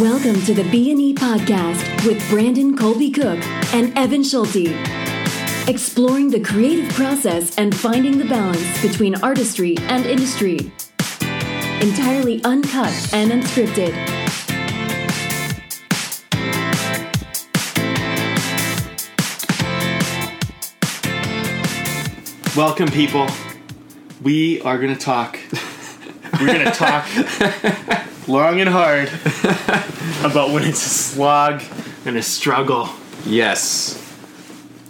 Welcome to the B&E podcast with Brandon Colby Cook and Evan Schulte. Exploring the creative process and finding the balance between artistry and industry. Entirely uncut and unscripted. Welcome, people. We are going to talk. We're going to talk long and hard about when it's a slog and a struggle. Yes.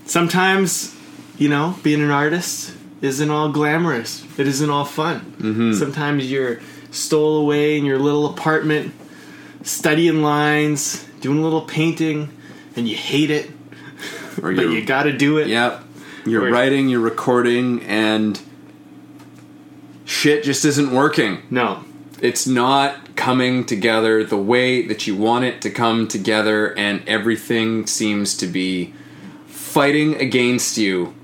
Sometimes, you know, being an artist isn't all glamorous. It isn't all fun. Mm-hmm. Sometimes you're stole away in your little apartment, studying lines, doing a little painting, and you hate it, Or but you're, you got to do it. Yep. You're Or- writing, you're recording, and shit just isn't working. No. It's not coming together the way that you want it to come together, and everything seems to be fighting against you.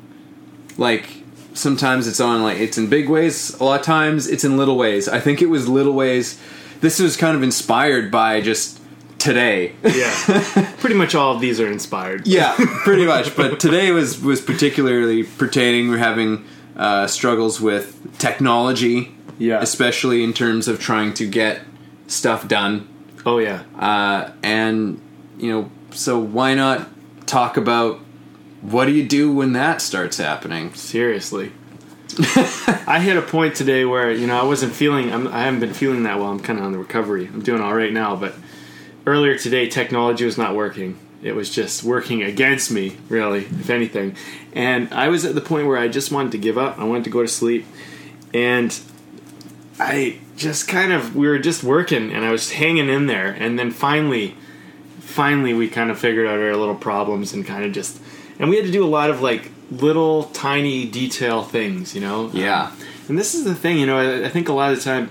Like, sometimes it's on, like, it's in big ways, a lot of times it's in little ways. I think it was little ways. This was kind of inspired by just today. Yeah. Pretty much all of these are inspired. Yeah, pretty much. But today was was particularly pertaining. We're having uh, struggles with technology, Yeah. especially in terms of trying to get stuff done. Oh, yeah. Uh, and you know, so why not talk about what do you do when that starts happening? Seriously. I hit a point today where you know I wasn't feeling. I'm, I haven't been feeling that well. I'm kind of on the recovery. I'm doing all right now, but earlier today, technology was not working. It was just working against me, really, if anything. And I was at the point where I just wanted to give up. I wanted to go to sleep, and I just kind of we were just working, and I was hanging in there. And then finally, finally, we kind of figured out our little problems and kind of just, and we had to do a lot of like little tiny detail things, you know. Um, yeah. And this is the thing, you know, I, I think a lot of the time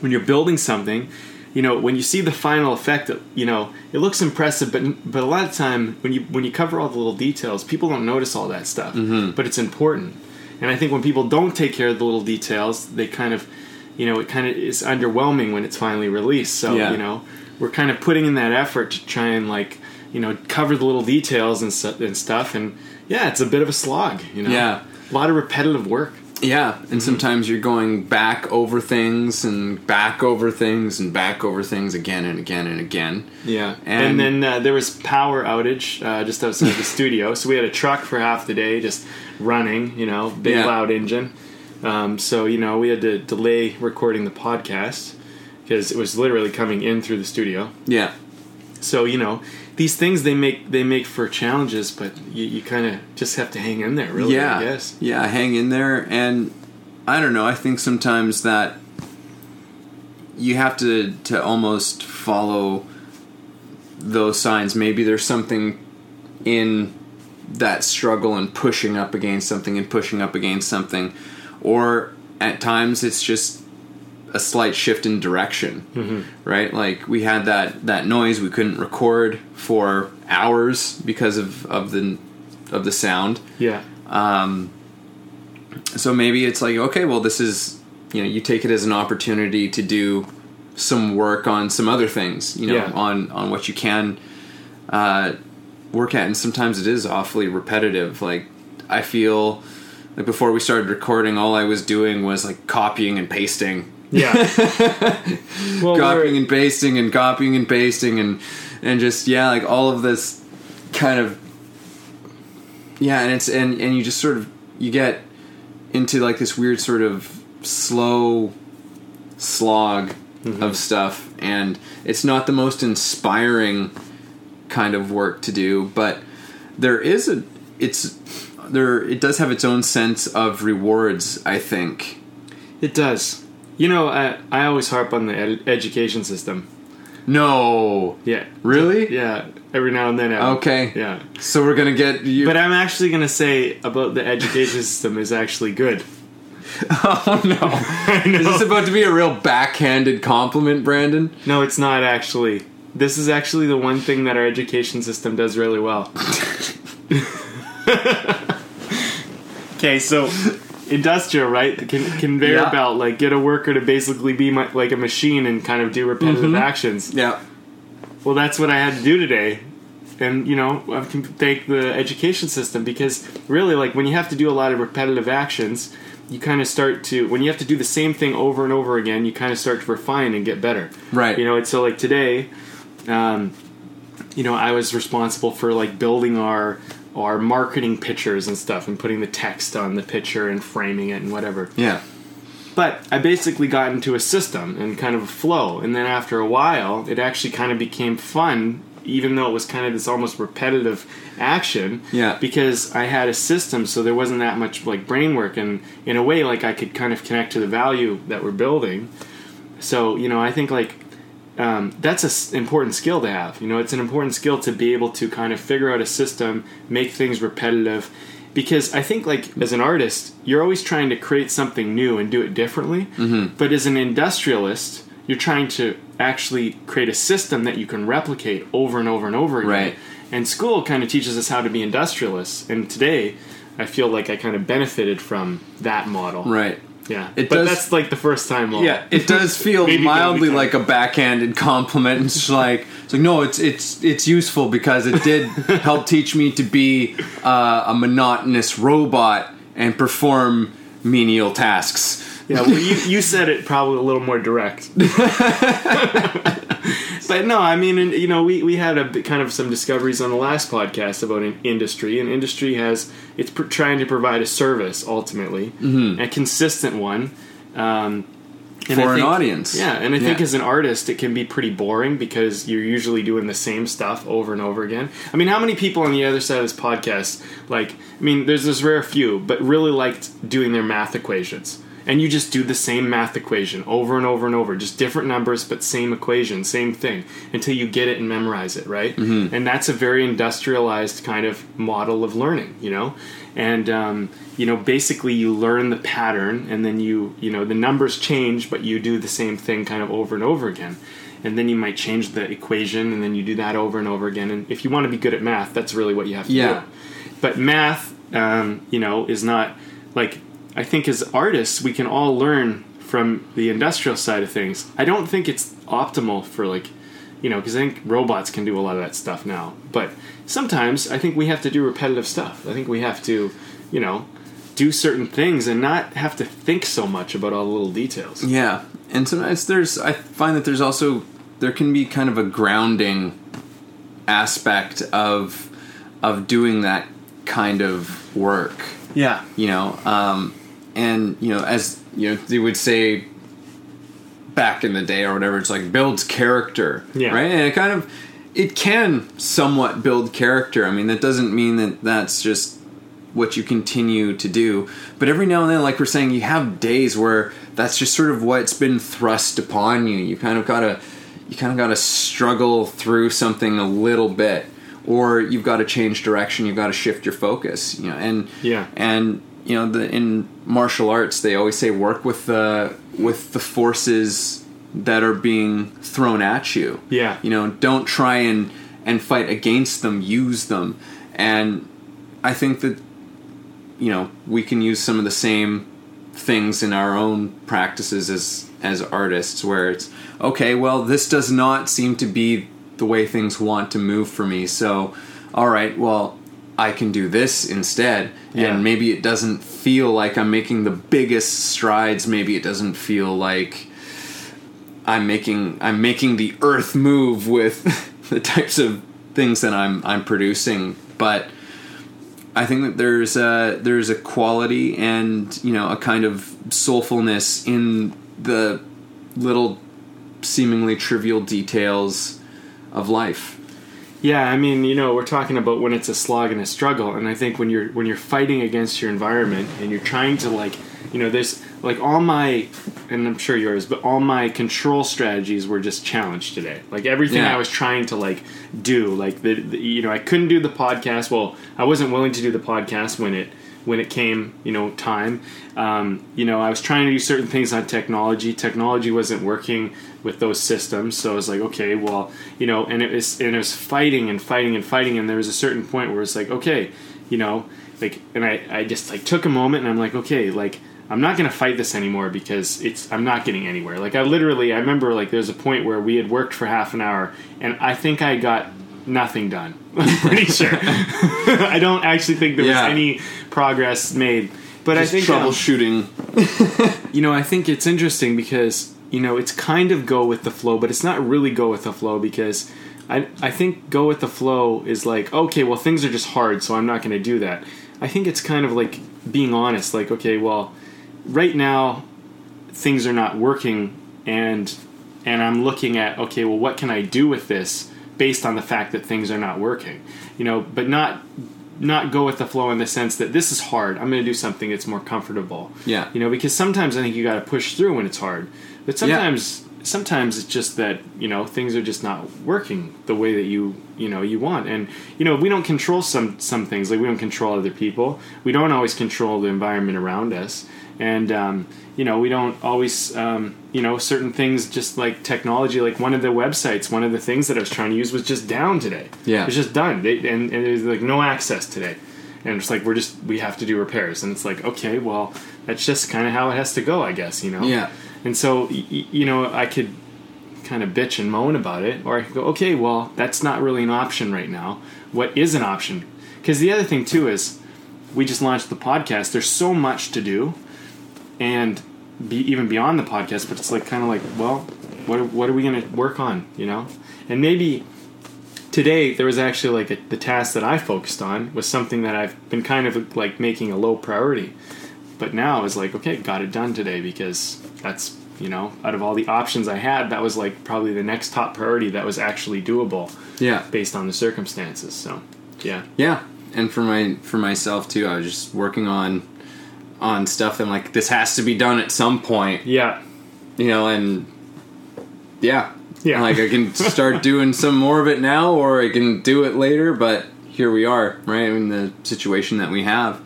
when you're building something, you know, when you see the final effect, you know, it looks impressive, but but a lot of time when you when you cover all the little details, people don't notice all that stuff, mm-hmm. but it's important. And I think when people don't take care of the little details, they kind of, you know, it kind of is underwhelming when it's finally released. So Yeah. you know, we're kind of putting in that effort to try and like, you know, cover the little details and, and stuff. And yeah, it's a bit of a slog. You know, Yeah. a lot of repetitive work. Yeah, and sometimes you're going back over things and back over things and back over things again and again and again. Yeah, And- and, then uh, there was power outage uh, just outside the studio, so we had a truck for half the day just running. You know, big Yeah. loud engine. Um, so you know, we had to delay recording the podcast because it was literally coming in through the studio. Yeah. So you know, these things they make they make for challenges, but you, you kind of just have to hang in there. Really, yeah, I guess. yeah, hang in there, and I don't know. I think sometimes that you have to to almost follow those signs. Maybe there's something in that struggle and pushing up against something and pushing up against something, or at times it's just a slight shift in direction, right? Like we had that that noise we couldn't record for hours because of of the of the sound. Yeah, um so maybe it's like okay well this is you know you take it as an opportunity to do some work on some other things you know Yeah. on on what you can uh, work at. And sometimes it is awfully repetitive. Like i feel like before we started recording all i was doing was like copying and pasting yeah. well, copying and pasting and copying and pasting and and just yeah like all of this kind of yeah and it's and and you just sort of you get into like this weird sort of slow slog mm-hmm. of stuff and it's not the most inspiring kind of work to do but there is a it's there it does have its own sense of rewards i think it does. You know, I I always harp on the ed- education system. no Yeah. really Yeah, every now and then. I- Okay. Yeah. So we're gonna get you. But I'm actually going to say about the education system is actually good. oh no! Is this about to be a real backhanded compliment, Brandon? No, it's not actually. This is actually the one thing that our education system does really well. Okay, so industrial, right? The con- conveyor Yeah. belt, like get a worker to basically be my, like a machine and kind of do repetitive Mm-hmm. actions. Yeah. well, that's what I had to do today. And you know, I can thank the education system because really, like when you have to do a lot of repetitive actions, you kind of start to when you have to do the same thing over and over again, you kind of start to refine and get better. Right. You know, it's so like today, um, you know, I was responsible for like building our our marketing pictures and stuff and putting the text on the picture and framing it and whatever. Yeah. But I basically got into a system and kind of a flow, and then after a while, it actually kind of became fun, even though it was kind of this almost repetitive action. Yeah. Because I had a system, so there wasn't that much like brain work, and in a way, like I could kind of connect to the value that we're building. So you know, I think like um, that's an important skill to have. You know, it's an important skill to be able to kind of figure out a system, make things repetitive. Because I think, like, as an artist, you're always trying to create something new and do it differently. Mm-hmm. But as an industrialist, you're trying to actually create a system that you can replicate over and over and over again. Right. And school kind of teaches us how to be industrialists. And today, I feel like I kind of benefited from that model. Right. Yeah. It but does- that's like the first time. Yeah, it does feel mildly like a backhanded compliment. It's like it's like no, it's it's it's useful because it did help teach me to be uh, a monotonous robot and perform menial tasks. Yeah, well, you, you said it probably a little more direct. but no, I mean, you know, we, we had a kind of some discoveries on the last podcast about an industry, and industry has it's pr- trying to provide a service ultimately, a consistent one. Um, For an audience. Yeah, and I think as an artist, it can be pretty boring because you're usually doing the same stuff over and over again. I mean, how many people on the other side of this podcast, like, I mean, there's this rare few, but really liked doing their math equations. And you just do the same math equation over and over and over, just different numbers, but same equation, same thing, until you get it and memorize it, right? Mm-hmm. And that's a very industrialized kind of model of learning, you know? And, um, you know, basically you learn the pattern and then you, you know, the numbers change, but you do the same thing kind of over and over again. And then you might change the equation and then you do that over and over again. And if you want to be good at math, that's really what you have to Yeah. do. But math, um, you know, is not like, I think as artists, we can all learn from the industrial side of things. I don't think it's optimal for like, you know, because I think robots can do a lot of that stuff now. But sometimes I think we have to do repetitive stuff. I think we have to, you know, do certain things and not have to think so much about all the little details. Yeah, and sometimes there's I find that there's also there can be kind of a grounding aspect of of doing that kind of work. Yeah. you know um, and you know as you know they would say back in the day or whatever it's like builds character Yeah. right? And it kind of it can somewhat build character. I mean that doesn't mean that that's just what you continue to do. But every now and then like we're saying you have days where that's just sort of what's been thrust upon you. You kind of gotta you kind of gotta struggle through something a little bit or you've got to change direction. You've got to shift your focus you know and Yeah. and you know the in martial arts they always say work with the with the forces that are being thrown at you. Yeah. you know don't try and and fight against them use them. And i think that you know we can use some of the same things in our own practices as as artists where it's okay well this does not seem to be the way things want to move for me. So all right well i can do this instead Yeah. and maybe it doesn't feel like i'm making the biggest strides maybe it doesn't feel like i'm making i'm making the earth move with the types of things that i'm i'm producing but I think that there's a there's a quality and you know a kind of soulfulness in the little seemingly trivial details of life. Yeah, I mean, you know, we're talking about when it's a slog and a struggle, and I think when you're when you're fighting against your environment and you're trying to like, you know, there's like all my, and I'm sure yours, but all my control strategies were just challenged today. Like everything Yeah. I was trying to like do, like the, the you know, I couldn't do the podcast. Well, I wasn't willing to do the podcast when it when it came, you know, time. Um, you know, I was trying to do certain things on technology. Technology wasn't working with those systems, so I was like, okay, well, you know, and it was and it was fighting and fighting and fighting, and there was a certain point where it's like, okay, you know, like, and I I just like took a moment and I'm like, okay, like. I'm not going to fight this anymore because it's I'm not getting anywhere. Like I literally I remember like there's a point where we had worked for half an hour and I think I got nothing done. I'm pretty sure. I don't actually think there Yeah. was any progress made. But Just I think um, troubleshooting. you know, I think it's interesting because you know it's kind of go with the flow, but it's not really go with the flow because I I think go with the flow is like okay, well things are just hard, so I'm not going to do that. I think it's kind of like being honest, like okay, well, right now things are not working, and and I'm looking at okay, well, what can I do with this based on the fact that things are not working, you know, but not not go with the flow in the sense that this is hard. I'm going to do something that's more comfortable. Yeah. You know, because sometimes I think you got to push through when it's hard, but sometimes sometimes it's just that you know things are just not working the way that you you know you want, and you know we don't control some some things like we don't control other people. We don't always control the environment around us, and um, you know we don't always um, you know certain things just like technology. Like one of the websites, one of the things that I was trying to use was just down today. Yeah. it's just done, they, and, and there's like no access today and it's like we're just we have to do repairs and it's like okay well that's just kind of how it has to go i guess you know Yeah. and so y- you know i could kind of bitch and moan about it or i could go okay well that's not really an option right now what is an option because the other thing too is we just launched the podcast there's so much to do and be even beyond the podcast but it's like kind of like well what are, what are we going to work on you know and maybe today there was actually like a, the task that I focused on was something that I've been kind of like making a low priority, but now is like okay, got it done today because that's you know out of all the options I had, that was like probably the next top priority that was actually doable Yeah. based on the circumstances. So yeah, Yeah, and for my for myself too, I was just working on on stuff and like this has to be done at some point, yeah, you know, and yeah, Yeah. like I can start doing some more of it now, or I can do it later. But here we are, right in the situation that we have,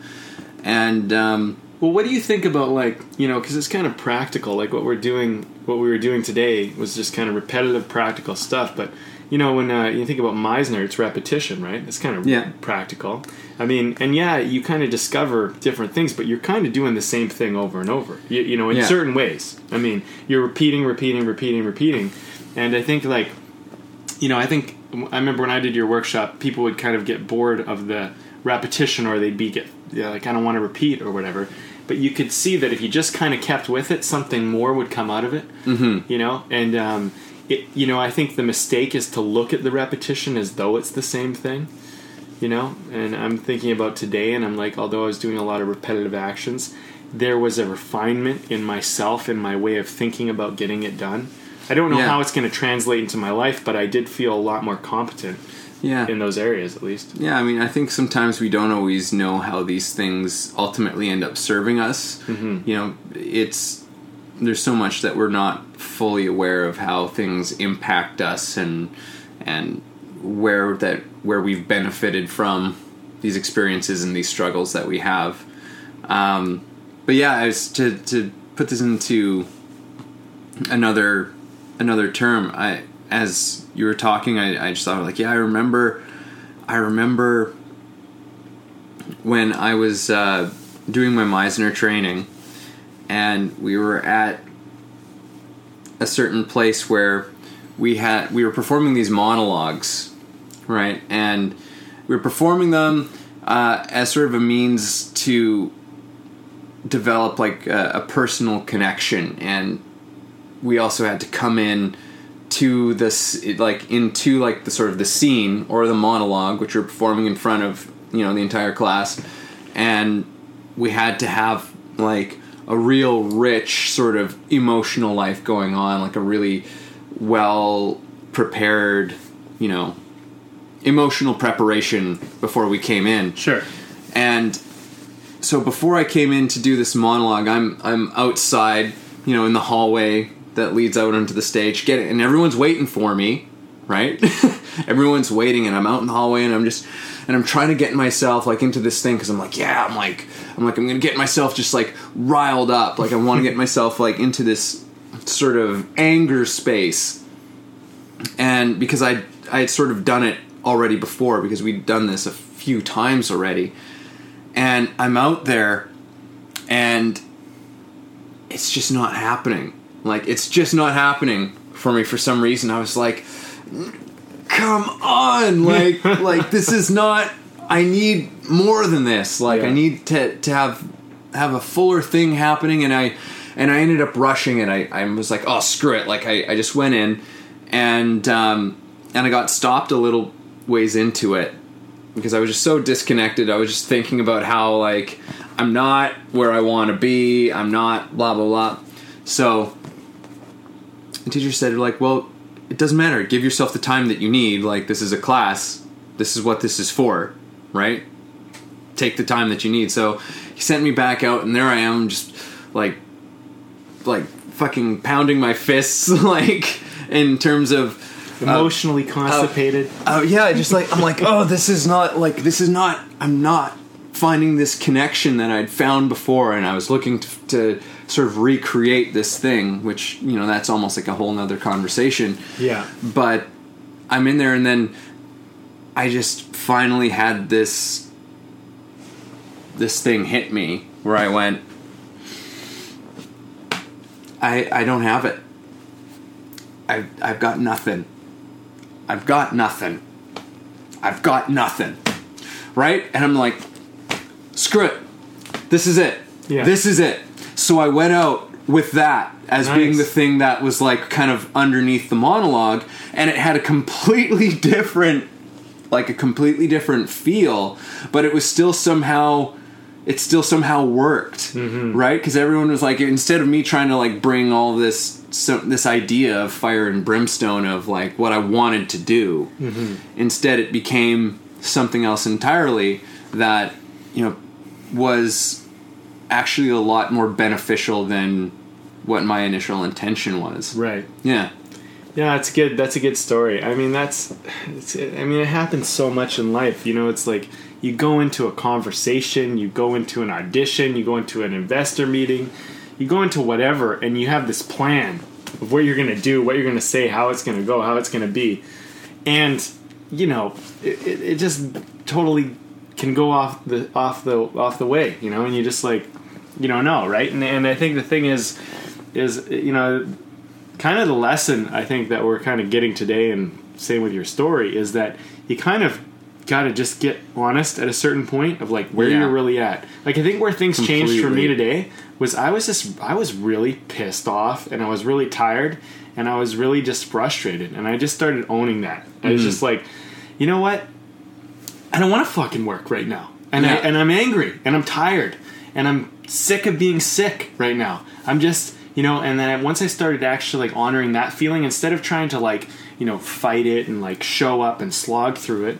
and um, Well, what do you think about like you know because it's kind of practical, like what we're doing, what we were doing today was just kind of repetitive, practical stuff. But you know when uh, you think about Meisner, it's repetition, right? It's kind of Yeah. practical. I mean, and yeah, you kind of discover different things, but you're kind of doing the same thing over and over. You, you know, in Yeah. certain ways. I mean, you're repeating, repeating, repeating, repeating, and I think like you know, I think I remember when I did your workshop, people would kind of get bored of the repetition, or they'd be get yeah, like I don't want to repeat or whatever. But you could see that if you just kind of kept with it, something more would come out of it. Mm-hmm. You know, and um, it, you know, I think the mistake is to look at the repetition as though it's the same thing. You know, and I'm thinking about today, and I'm like, although I was doing a lot of repetitive actions, there was a refinement in myself in my way of thinking about getting it done. I don't know Yeah. how it's going to translate into my life, but I did feel a lot more competent yeah, in those areas, at least. Yeah, I mean, I think sometimes we don't always know how these things ultimately end up serving us. Mm-hmm. You know, it's there's so much that we're not fully aware of how things impact us and and where that where we've benefited from these experiences and these struggles that we have. Um, but yeah, as to to put this into another another term, I as you were talking, I, I just thought like, yeah, I remember, I remember when I was uh, doing my Meisner training, and we were at a certain place where we had we were performing these monologues, right, and we were performing them uh, as sort of a means to develop like a, a personal connection. And we also had to come in to this like into like the sort of the scene or the monologue which we're performing in front of you know the entire class. And we had to have like a real rich sort of emotional life going on like a really well prepared you know emotional preparation before we came in Sure. and so before I came in to do this monologue, I'm I'm outside, you know, in the hallway that leads out onto the stage, get it, and everyone's waiting for me, right? everyone's waiting, and I'm out in the hallway, and I'm just and I'm trying to get myself like into this thing because I'm like, yeah, I'm like I'm like I'm gonna get myself just like riled up, like I want to get myself like into this sort of anger space, and because I I had sort of done it already before because we'd done this a few times already and I'm out there, and it's just not happening. Like it's just not happening for me for some reason. I was like, come on, like like this is not. I need more than this. Like Yeah. I need to to have have a fuller thing happening, and I and I ended up rushing it. I I was like, oh screw it. Like I I just went in, and um and I got stopped a little ways into it because I was just so disconnected. I was just thinking about how like I'm not where I want to be. I'm not blah blah blah. So the teacher said like, well, it doesn't matter. Give yourself the time that you need. Like this is a class. This is what this is for, right? Take the time that you need. So he sent me back out, and there I am, just like like fucking pounding my fists, like in terms of uh, Emotionally constipated. Oh yeah, just like I'm like, oh, this is not like this is not. I'm not finding this connection that I'd found before, and I was looking to, to sort of recreate this thing, which you know that's almost like a whole nother conversation. yeah. But I'm in there, and then I just finally had this this thing hit me where I went, I I don't have it. I've I've got nothing. I've got nothing. I've got nothing. Right? And I'm like, screw it. This is it. Yeah. This is it. So I went out with that as being the thing that was like kind of underneath the monologue, and it had a completely different, like a completely different feel, but it was still somehow. It still somehow worked, mm-hmm. right? Because everyone was like, instead of me trying to like bring all this some, this idea of fire and brimstone of like what I wanted to do, mm-hmm. instead it became something else entirely that you know was actually a lot more beneficial than what my initial intention was. Right. Yeah. Yeah, it's good. That's a good story. I mean, that's. It's, I mean, it happens so much in life. You know, it's like you go into a conversation, you go into an audition, you go into an investor meeting, you go into whatever, and you have this plan of what you're going to do, what you're going to say, how it's going to go, how it's going to be, and you know, it, it, it just totally can go off the off the off the way. You know, and you just like you don't know, right? And and I think the thing is, is you know kind of the lesson I think that we're kind of getting today, and same with your story, is that you kind of got to just get honest at a certain point of like where Yeah. you're really at. Like I think where things changed for me today was I was just I was really pissed off and I was really tired and I was really just frustrated and I just started owning that. I Mm. was just like, you know what? I don't want to fucking work right now. And I and I'm angry and I'm tired and I'm sick of being sick right now. I'm just you know, and then once I started actually like honoring that feeling instead of trying to like you know fight it and like show up and slog through it,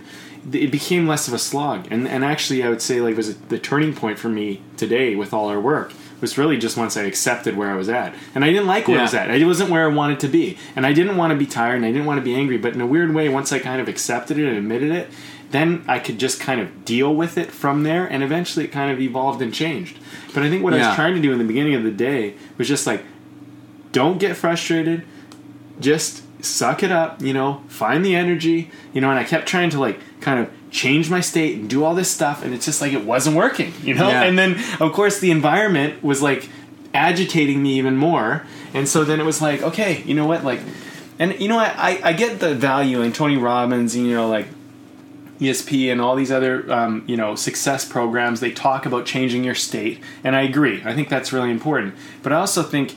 it became less of a slog. And and actually, I would say like was the turning point for me today with all our work was really just once I accepted where I was at, and I didn't like where I was at. I wasn't where I wanted to be, and I didn't want to be tired, and I didn't want to be angry. But in a weird way, once I kind of accepted it and admitted it, then I could just kind of deal with it from there, and eventually it kind of evolved and changed. But I think what I was trying to do in the beginning of the day was just like, don't get frustrated, just suck it up, you know, find the energy, you know, and I kept trying to like kind of change my state and do all this stuff and it's just like it wasn't working, you know? Yeah. And then of course the environment was like agitating me even more. And so then it was like, okay, you know what, like and you know I, I, I get the value in Tony Robbins, you know, like ESP and all these other um, you know success programs they talk about changing your state and I agree. I think that's really important. But I also think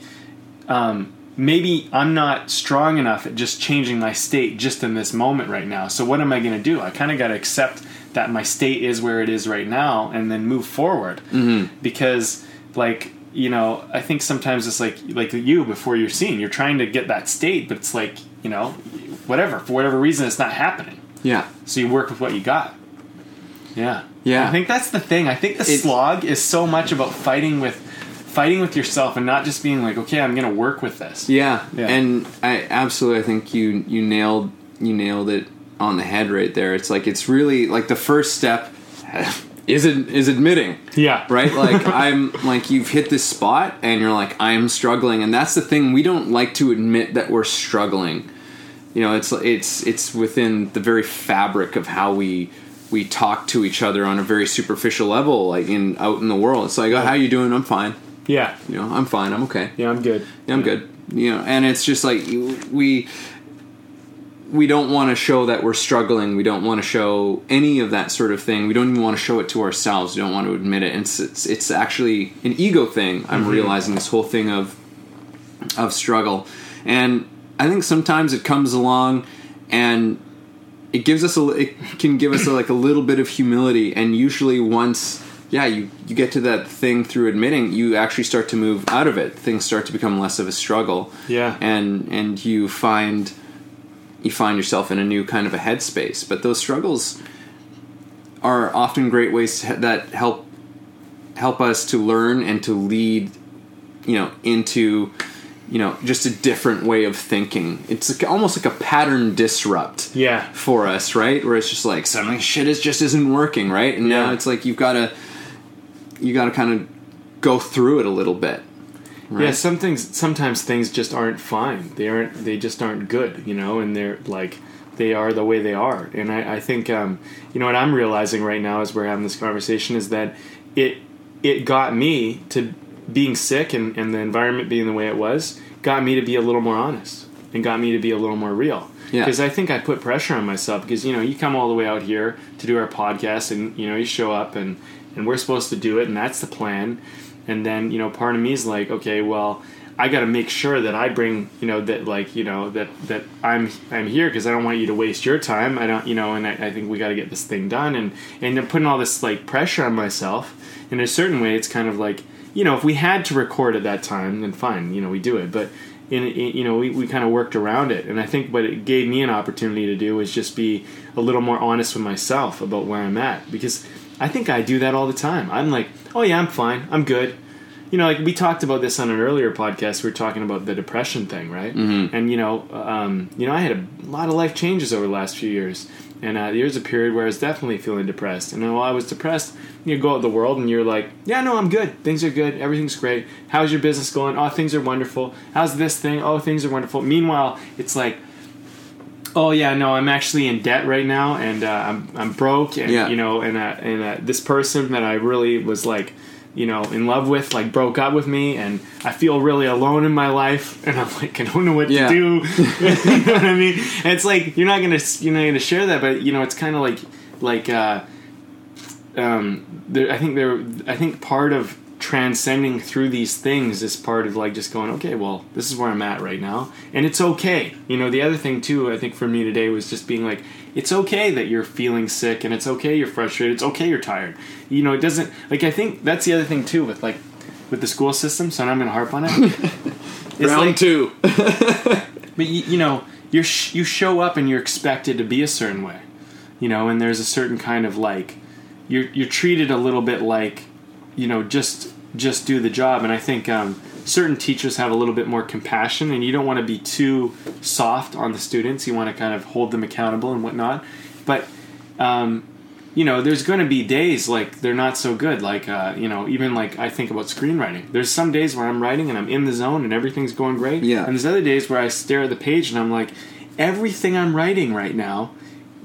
um, maybe I'm not strong enough at just changing my state just in this moment right now. So what am I going to do? I kind of got to accept that my state is where it is right now and then move forward. Mm-hmm. because like you know I think sometimes it's like like you before your scene. You're trying to get that state but it's like you know whatever. For whatever reason it's not happening Yeah. so you work with what you got. Yeah. Yeah. I think that's the thing. I think the It- slog is so much about fighting with fighting with yourself and not just being like, okay, I'm gonna work with this. Yeah, Yeah. and I absolutely I think you you nailed you nailed it on the head right there. It's like it's really like the first step is it is admitting Yeah. right like i'm like you've hit this spot and you're like i'm struggling and that's the thing we don't like to admit that we're struggling you know it's it's it's within the very fabric of how we we talk to each other on a very superficial level like in out in the world it's like oh how you doing i'm fine Yeah. You know, I'm fine. I'm okay. Yeah, I'm good. Yeah, I'm good. You know, and it's just like we we don't want to show that we're struggling. We don't want to show any of that sort of thing. We don't even want to show it to ourselves. We don't want to admit it. And it's it's, it's actually an ego thing. I'm mm-hmm. realizing this whole thing of of struggle, and I think sometimes it comes along and it gives us a it can give us a, like a little bit of humility. And usually once yeah you you get to that thing through admitting you actually start to move out of it. Things start to become less of a struggle. Yeah. and and you find you find yourself in a new kind of a headspace. But those struggles are often great ways to, that help help us to learn and to lead, you know, into you know just a different way of thinking. It's like, almost like a pattern disrupt. Yeah. For us, right? Where it's just like suddenly shit is just isn't working, right? And now Yeah. it's like you've got to you got to kind of go through it a little bit. Right? Yeah, some things sometimes things just aren't fine. They aren't they just aren't good, you know, and they're like they are the way they are. And I, I think um, you know what I'm realizing right now as we're having this conversation is that it it got me to being sick and, and the environment being the way it was, got me to be a little more honest and got me to be a little more real. Yeah. Because I think I put pressure on myself because you know you come all the way out here to do our podcast and you know you show up and and we're supposed to do it and that's the plan and then you know part of me is like okay well I got to make sure that I bring you know that like you know that that I'm I'm here because I don't want you to waste your time I don't you know and I, I think we got to get this thing done and and then putting all this like pressure on myself in a certain way it's kind of like you know if we had to record at that time then fine you know we do it. But in, in you know we, we kind of worked around it. And I think what it gave me an opportunity to do was just be a little more honest with myself about where I'm at. Because I think I do that all the time. I'm like oh yeah I'm fine. I'm good. You know, like we talked about this on an earlier podcast. We were talking about the depression thing, right? Mm-hmm. And you know, um, you know, I had a lot of life changes over the last few years, and uh, there was a period where I was definitely feeling depressed. And while I was depressed, you go out in the world and you're like, "Yeah, no, I'm good. Things are good. Everything's great. How's your business going? Oh, things are wonderful. How's this thing? Oh, things are wonderful." Meanwhile, it's like. Oh yeah, no, I'm actually in debt right now, and uh, I'm I'm broke, and Yeah. you know, and uh, and uh, this person that I really was like, you know, in love with, like broke up with me, and I feel really alone in my life, and I'm like, I don't know what Yeah. to do. you know what I mean? And it's like you're not gonna you're not gonna share that, but you know, it's kind of like like uh, um, there, I think there I think part of transcending through these things is part of like just going, okay, well, this is where I'm at right now, and it's okay. You know, the other thing too, I think for me today was just being like, it's okay that you're feeling sick, and it's okay you're frustrated, it's okay you're tired. You know, it doesn't like I think that's the other thing too with like with the school system. So now I'm gonna harp on it. Round like- two. but you, you know, you're sh- you show up and you're expected to be a certain way, you know, and there's a certain kind of like you're you're treated a little bit like, you know, just just do the job. And I think um, certain teachers have a little bit more compassion, and you don't want to be too soft on the students. You want to kind of hold them accountable and whatnot. But um, you know, there's going to be days like they're not so good. Like, uh, you know, even like I think about screenwriting. There's some days where I'm writing and I'm in the zone and everything's going great. Yeah. And there's other days where I stare at the page and I'm like, everything I'm writing right now,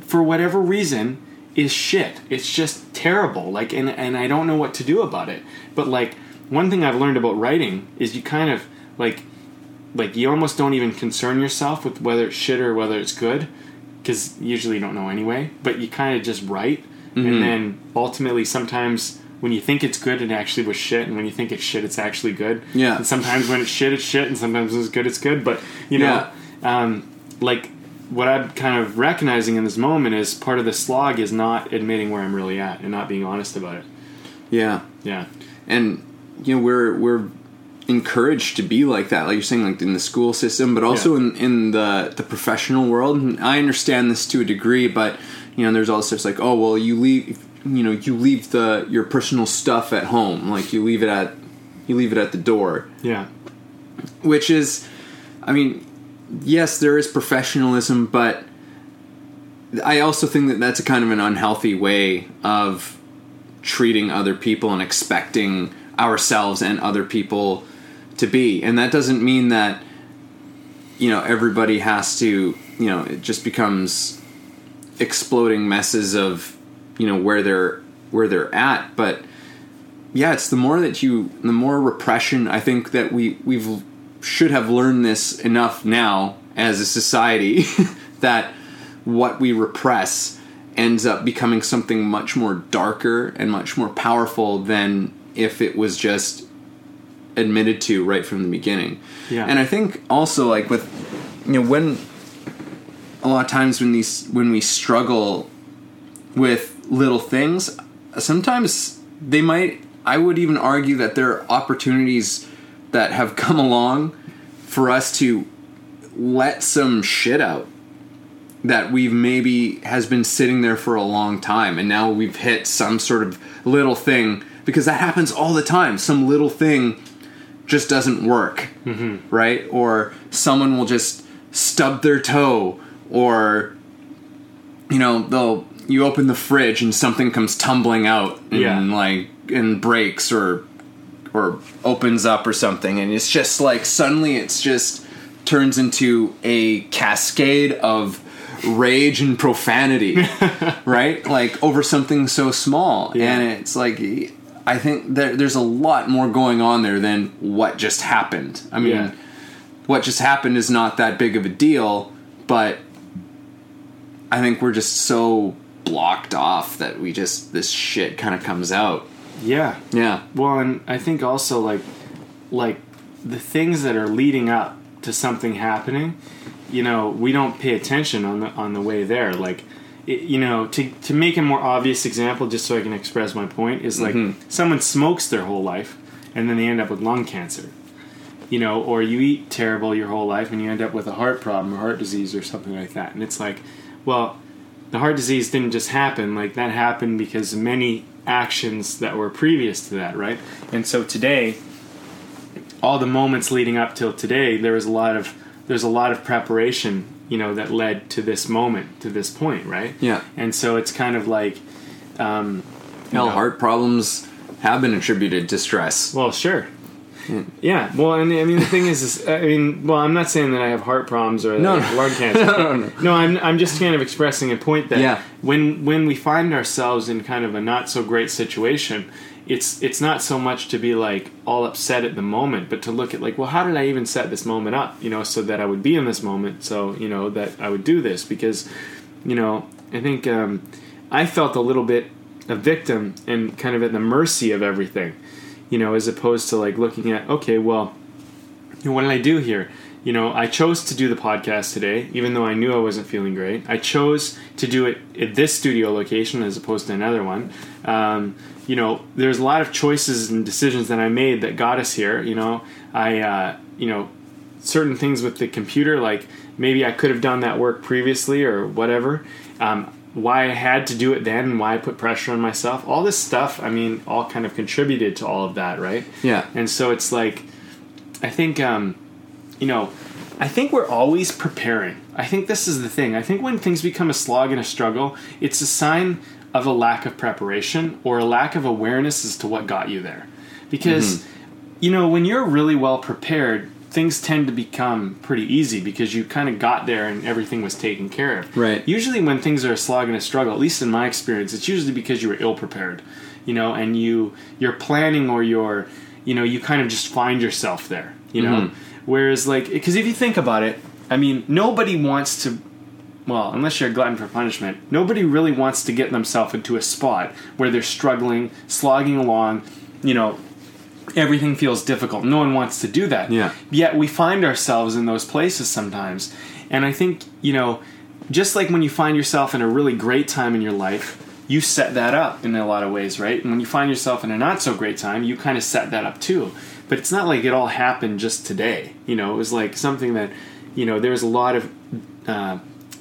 for whatever reason, is shit. It's just terrible. Like, and and I don't know what to do about it. But like, one thing I've learned about writing is you kind of like, like you almost don't even concern yourself with whether it's shit or whether it's good because usually you don't know anyway. But you kind of just write, and then ultimately, sometimes when you think it's good, it actually was shit, and when you think it's shit, it's actually good. Yeah. And sometimes when it's shit, it's shit, and sometimes when it's good, it's good. But you know, um, like what I'm kind of recognizing in this moment is part of the slog is not admitting where I'm really at and not being honest about it. Yeah. Yeah. and you know we're we're encouraged to be like that like you're saying like in the school system but also Yeah. in in the the professional world and i understand this to a degree but you know there's all this stuff like oh well you leave you know you leave the your personal stuff at home like you leave it at you leave it at the door Yeah. which is i mean yes there is professionalism but i also think that that's a kind of an unhealthy way of treating other people and expecting ourselves and other people to be and that doesn't mean that you know everybody has to you know it just becomes exploding messes of you know where they're where they're at but yeah, it's the more that you, the more repression. I think that we we've should have learned this enough now as a society that what we repress ends up becoming something much more darker and much more powerful than if it was just admitted to right from the beginning. Yeah. And I think also like with you know when a lot of times when these when we struggle with little things, sometimes they might I would even argue that there are opportunities that have come along for us to let some shit out that we've maybe has been sitting there for a long time and now we've hit some sort of little thing because that happens all the time. Some little thing just doesn't work mm-hmm. right? Or someone will just stub their toe or you know they'll you open the fridge and something comes tumbling out and Yeah. like and breaks or or opens up or something. And it's just like suddenly it's just turns into a cascade of rage and profanity right? Like over something so small. Yeah. and it's like i think there, there's a lot more going on there than what just happened i mean Yeah. what just happened is not that big of a deal but i think we're just so blocked off that we just this shit kind of comes out Yeah. yeah Well, and I think also like like the things that are leading up to something happening, you know, we don't pay attention on the on the way there. Like, it, you know, to to make a more obvious example, just so I can express my point, is like mm-hmm. someone smokes their whole life and then they end up with lung cancer. You know, or you eat terrible your whole life and you end up with a heart problem or heart disease or something like that. And it's like, well, the heart disease didn't just happen like that happened because of many actions that were previous to that right and so today all the moments leading up till today there was a lot of there's a lot of preparation you know that led to this moment to this point right Yeah. and so it's kind of like um Hell, know. heart problems have been attributed to stress. well sure yeah well and i mean the thing is, is i mean well i'm not saying that i have heart problems or No, no. lung cancer No, no, no. no I'm, I'm just kind of expressing a point that Yeah. when when we find ourselves in kind of a not so great situation it's it's not so much to be like all upset at the moment but to look at like well how did i even set this moment up you know so that i would be in this moment so you know that i would do this because you know i think um, i felt a little bit a victim and kind of at the mercy of everything you know as opposed to like looking at okay well you know, what did I do here? You know, I chose to do the podcast today, even though I knew I wasn't feeling great. I chose to do it at this studio location as opposed to another one. Um, you know, there's a lot of choices and decisions that I made that got us here. You know, I, uh, you know, certain things with the computer, like maybe I could have done that work previously or whatever. Um, why I had to do it then and why I put pressure on myself. All this stuff, I mean, all kind of contributed to all of that, right? Yeah. And so it's like, I think, um, you know, I think we're always preparing. I think this is the thing. I think when things become a slog and a struggle, it's a sign of a lack of preparation or a lack of awareness as to what got you there. Because, mm-hmm. you know, when you're really well prepared, things tend to become pretty easy because you kind of got there and everything was taken care of. Right. Usually, when things are a slog and a struggle, at least in my experience, it's usually because you were ill prepared, you know, and you you're planning or you're, you know, you kind of just find yourself there, you know. Mm-hmm. Whereas, like, because if you think about it, I mean, nobody wants to. Well, unless you're a glutton for punishment, nobody really wants to get themselves into a spot where they're struggling, slogging along, you know, everything feels difficult. No one wants to do that. Yeah. Yet we find ourselves in those places sometimes. And I think, you know, just like when you find yourself in a really great time in your life, you set that up in a lot of ways, right? And when you find yourself in a not so great time, you kind of set that up too. But it's not like it all happened just today. You know, it was like something that, you know, there was a lot of, uh,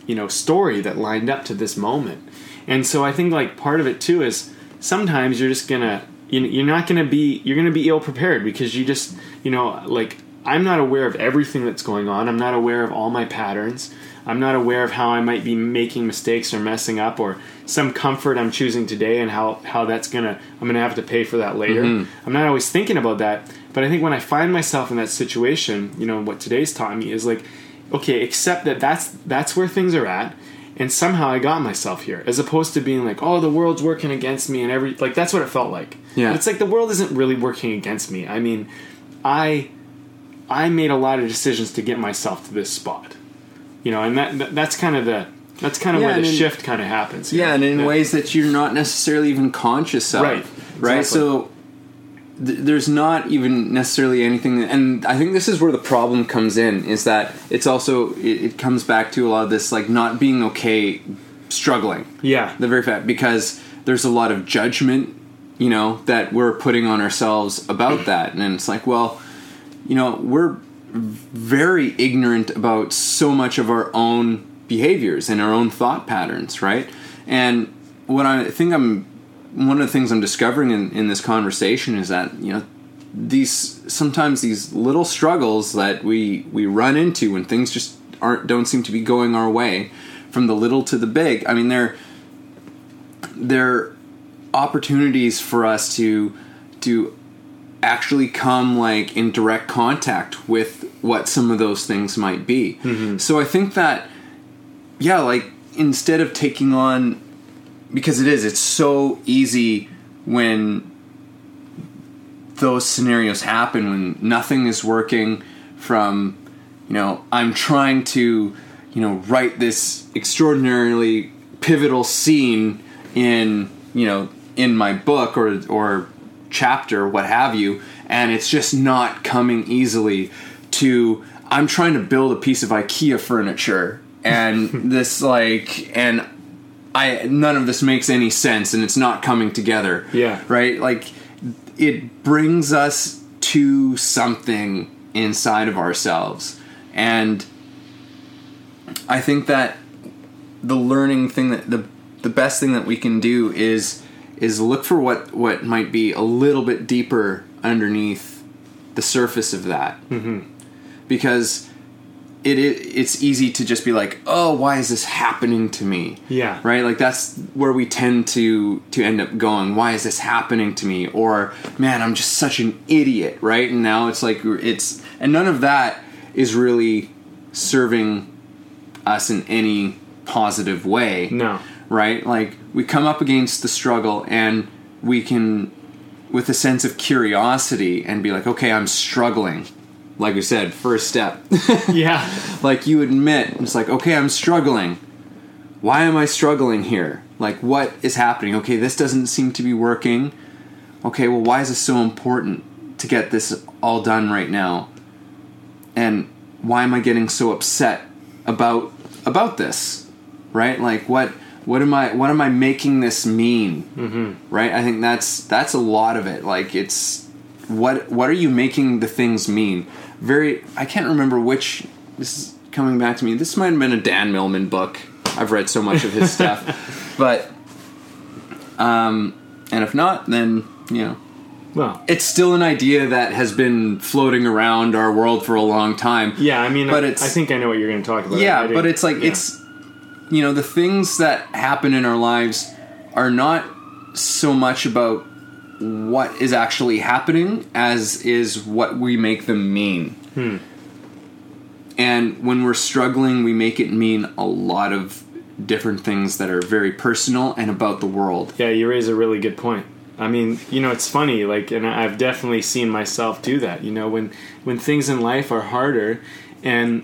you know, story that lined up to this moment. And so I think like part of it too is sometimes you're just gonna you- you're not gonna be you're gonna be ill prepared because you just you know like I'm not aware of everything that's going on. I'm not aware of all my patterns. I'm not aware of how I might be making mistakes or messing up or some comfort I'm choosing today and how, how that's gonna I'm gonna have to pay for that later. Mm-hmm. I'm not always thinking about that. But I think when I find myself in that situation, you know, what today's taught me is like, okay, accept that that's that's where things are at and somehow I got myself here, as opposed to being like, oh, the world's working against me and every like that's what it felt like. Yeah. But it's like the world isn't really working against me. I mean, I I made a lot of decisions to get myself to this spot, you know, and that, that that's kind of the that's kind of Yeah, where the in- shift kind of happens. Yeah, know? and in ways that you're not necessarily even conscious of. Right, Right. exactly. So th- there's not even necessarily anything, and I think this is where the problem comes in. Is that it's also it, it comes back to a lot of this like not being okay, struggling. yeah, The very fact because there's a lot of judgment, you know, that we're putting on ourselves about that, and it's like, well, you know, we're very ignorant about so much of our own behaviors and our own thought patterns, right? And what I think I'm one of the things I'm discovering in, in this conversation is that, you know, these sometimes these little struggles that we we run into when things just aren't don't seem to be going our way from the little to the big. I mean they're they're opportunities for us to to actually come like in direct contact with what some of those things might be. Mm-hmm. So I think that yeah, like instead of taking on because it is it's so easy when those scenarios happen when nothing is working from you know i'm trying to you know write this extraordinarily pivotal scene in you know in my book or or chapter what have you and it's just not coming easily to i'm trying to build a piece of ikea furniture and this like and I none of this makes any sense and it's not coming together. Yeah. Right? Like it brings us to something inside of ourselves. And I think that the learning thing that the the best thing that we can do is is look for what what might be a little bit deeper underneath the surface of that. Mm-hmm. Because it, it it's easy to just be like, "Oh, why is this happening to me?" Yeah. Right? Like that's where we tend to to end up going, "Why is this happening to me?" or, "Man, I'm just such an idiot," right? And now it's like it's and none of that is really serving us in any positive way. No. Right? Like we come up against the struggle and we can with a sense of curiosity and be like, "Okay, I'm struggling." Like we said, first step. yeah, like you admit it's like okay i'm struggling. Why am i struggling here? Like what is happening? Okay this doesn't seem to be working. Okay well why is this so important to get this all done right now? And why am i getting so upset about about this? Right? Like what what am i what am i making this mean? Mm-hmm. right? I think that's that's a lot of it. Like it's what what are you making the things mean? Very i can't remember which this is coming back to me. This might have been a dan millman book. I've read so much of his stuff. But um and if not then you know. Well, it's still an idea that has been floating around our world for a long time. Yeah. I mean, But I, it's- I think I know what you're going to talk about. yeah, but it's like yeah. it's you know the things that happen in our lives are not so much about what is actually happening as is what we make them mean. Hmm. And when we're struggling, we make it mean a lot of different things that are very personal and about the world. Yeah, you raise a really good point. I mean, you know, it's funny, like, and I've definitely seen myself do that. You know, when when things in life are harder, and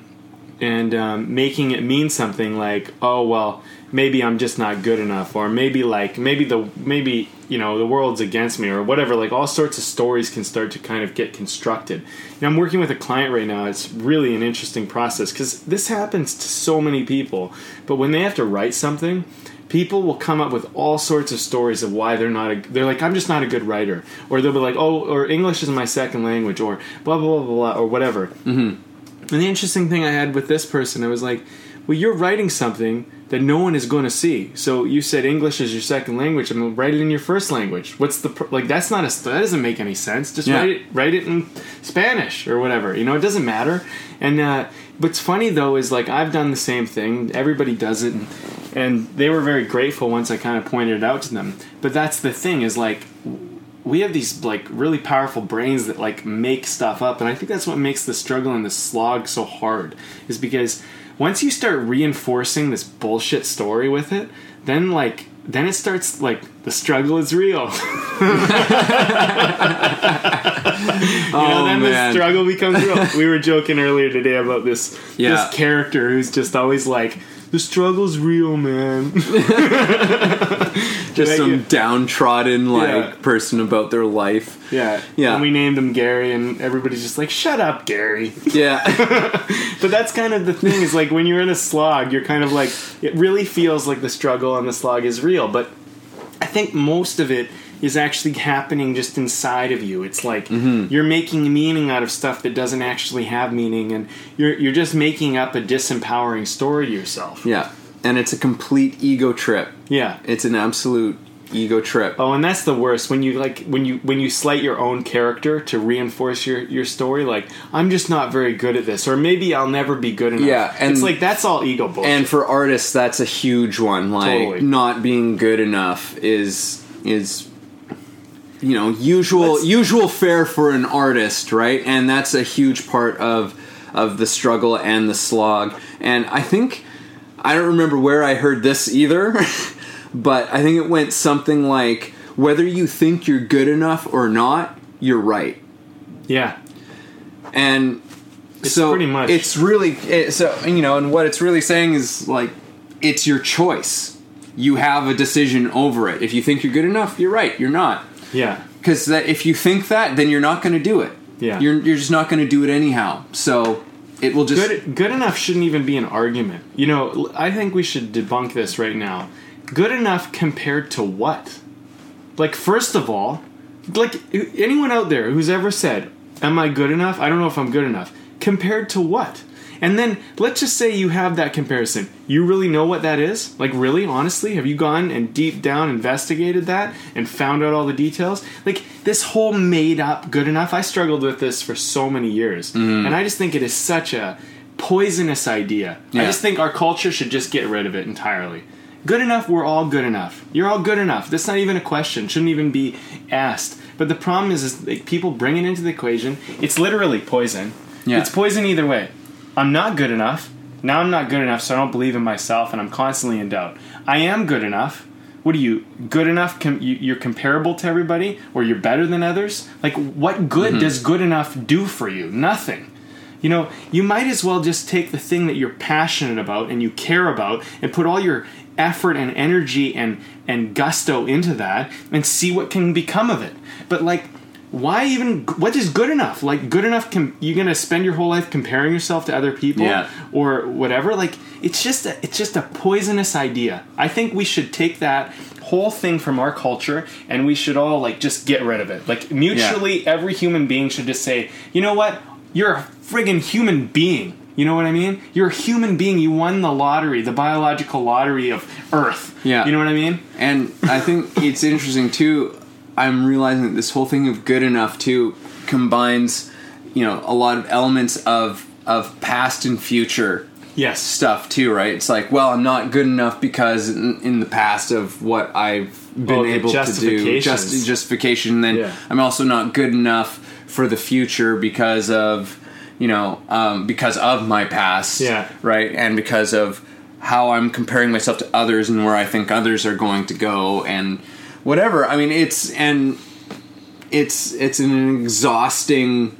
and um, making it mean something like, oh well, maybe I'm just not good enough, or maybe like maybe the maybe you know the world's against me, or whatever. Like all sorts of stories can start to kind of get constructed. Know, I'm working with a client right now. It's really an interesting process because this happens to so many people. But when they have to write something, people will come up with all sorts of stories of why they're not a, they're like i'm just not a good writer or they'll be like oh or english is my second language or blah blah blah blah or whatever mm-hmm. And the interesting thing i had with this person i was like well you're writing something that no one is going to see. So you said english is your second language. I'm going to write it in your first language. What's the pr- like that's not a that doesn't make any sense. Just Yeah. write it write it in spanish or whatever you know it doesn't matter. And uh what's funny though is like i've done the same thing. Everybody does it. And, and they were very grateful once i kind of pointed it out to them. But that's the thing is like we have these like really powerful brains that like make stuff up and i think that's what makes the struggle and the slog so hard is because once you start reinforcing this bullshit story with it, then like then it starts like the struggle is real. you know, Oh, then man. the struggle becomes real. we were joking earlier today about this Yeah. this character who's just always like, the struggle's real, man. Just some yeah. downtrodden like Yeah. person about their life. yeah, Yeah. And we named him Gary, and everybody's just like, "Shut up, Gary." Yeah. But that's kind of the thing is like when you're in a slog, you're kind of like it really feels like the struggle on the slog is real, but I think most of it is actually happening just inside of you. It's like mm-hmm. you're making meaning out of stuff that doesn't actually have meaning and you're you're just making up a disempowering story to yourself. yeah. And it's a complete ego trip. Yeah. It's an absolute ego trip. Oh, and that's the worst when you like when you when you slight your own character to reinforce your your story. Like I'm just not very good at this, or maybe I'll never be good enough. Yeah, and- it's like that's all ego bullshit. And for artists, that's a huge one. Like Totally. not being good enough is is you know usual Let's- usual fare for an artist, right? And that's a huge part of of the struggle and the slog. And I think I don't remember where I heard this either, but I think it went something like whether you think you're good enough or not, you're right. yeah, and It's so pretty much- it's really it, so you know and what it's really saying is like it's your choice you have a decision over it if you think you're good enough you're right you're not yeah. because that if you think that then you're not going to do it Yeah. you're, you're just not going to do it anyhow so it will just Good good enough shouldn't even be an argument. You know, I think we should debunk this right now. Good enough compared to what? Like first of all, like anyone out there who's ever said, "Am I good enough?" I don't know if I'm good enough. Compared to what? And then let's just say you have that comparison. You really know what that is? Like really, honestly, have you gone and deep down investigated that and found out all the details? Like this whole made up good enough. I struggled with this for so many years. Mm-hmm. And I just think it is such a poisonous idea. I just think our culture should just get rid of it entirely. Good enough, we're all good enough. You're all good enough. That's not even a question. Shouldn't even be asked. But the problem is, is like, people bring it into the equation. It's literally poison. Yeah. It's poison either way. I'm not good enough. Now I'm not good enough, so I don't believe in myself, and I'm constantly in doubt. I am good enough. What are you good enough? Com- you, you're comparable to everybody, or you're better than others. Like, what good mm-hmm. does good enough do for you? Nothing. You know, you might as well just take the thing that you're passionate about and you care about and put all your effort and energy and and gusto into that and see what can become of it. But like why even what is good enough? Like good enough com- you're to spend your whole life comparing yourself to other people Yeah. or whatever? Like it's just a, it's just a poisonous idea. I think we should take that whole thing from our culture and we should all like just get rid of it. Like mutually every human being should just say, "You know what? You're a friggin' human being." You know what I mean? You're a human being. You won the lottery, the biological lottery of Earth. Yeah. You know what I mean? And I think it's interesting too. I'm realizing that this whole thing of good enough too combines, you know, a lot of elements of of past and future Yes. stuff too, right? It's like, well, I'm not good enough because in, in the past of what I've been Oh, able to do, just justification. Then Yeah. I'm also not good enough for the future because of you know um, because of my past, Yeah. right, and because of how I'm comparing myself to others and where I think others are going to go and whatever. I mean, it's and it's it's an exhausting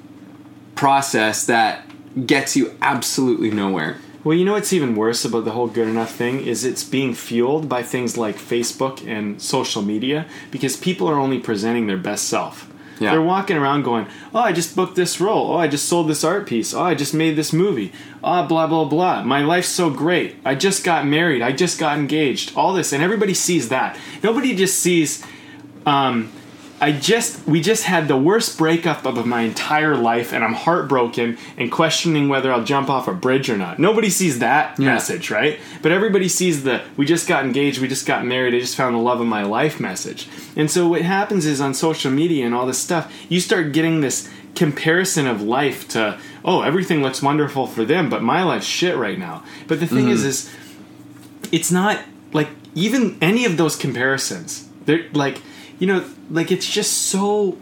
process that gets you absolutely nowhere. Well, you know what's even worse about the whole good enough thing is it's being fueled by things like Facebook and social media because people are only presenting their best self. Yeah. They're walking around going, "Oh, I just booked this role. Oh, I just sold this art piece. Oh, I just made this movie. Ah, blah blah blah. My life's so great. I just got married. I just got engaged. All this, and everybody sees that. Nobody just sees um, I just we just had the worst breakup of my entire life, and I'm heartbroken and questioning whether I'll jump off a bridge or not. Nobody sees that Yeah. message, right? But everybody sees the we just got engaged, we just got married, I just found the love of my life message. And so what happens is on social media and all this stuff, you start getting this comparison of life to oh everything looks wonderful for them, but my life's shit right now. But the thing is, mm-hmm. is it's not like even any of those comparisons they're like you know like it's just so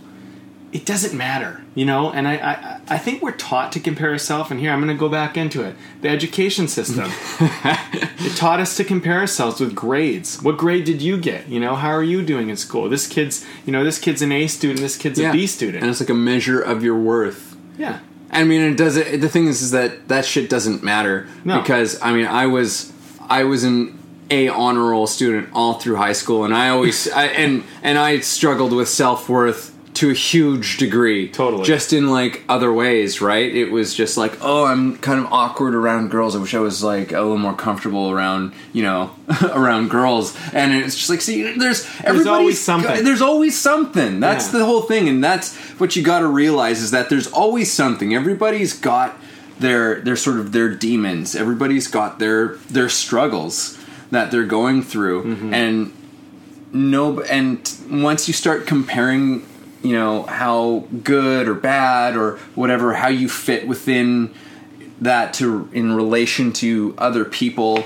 it doesn't matter, you know. And I, I, I think we're taught to compare ourselves. And here I'm going to go back into it. The education system. it taught us to compare ourselves with grades. What grade did you get? You know, how are you doing in school? This kid's, you know, this kid's an A student. This kid's a B student. and it's like a measure of your worth. yeah. I mean, it does. It, the thing is, is that that shit doesn't matter No. because I mean, I was, I was an A honor roll student all through high school, and I always, I, and and I struggled with self worth to a huge degree. Totally. just in like other ways, right? It was just like, oh, I'm kind of awkward around girls. I wish I was like a little more comfortable around, you know, around girls. And it's just like, see, there's everybody's always something. there's always something. That's Yeah. the whole thing, and that's what you got to realize is that there's always something. Everybody's got their their sort of their demons. Everybody's got their their struggles that they're going through, Mm-hmm. and no. And once you start comparing, you know how good or bad or whatever, how you fit within that to in relation to other people.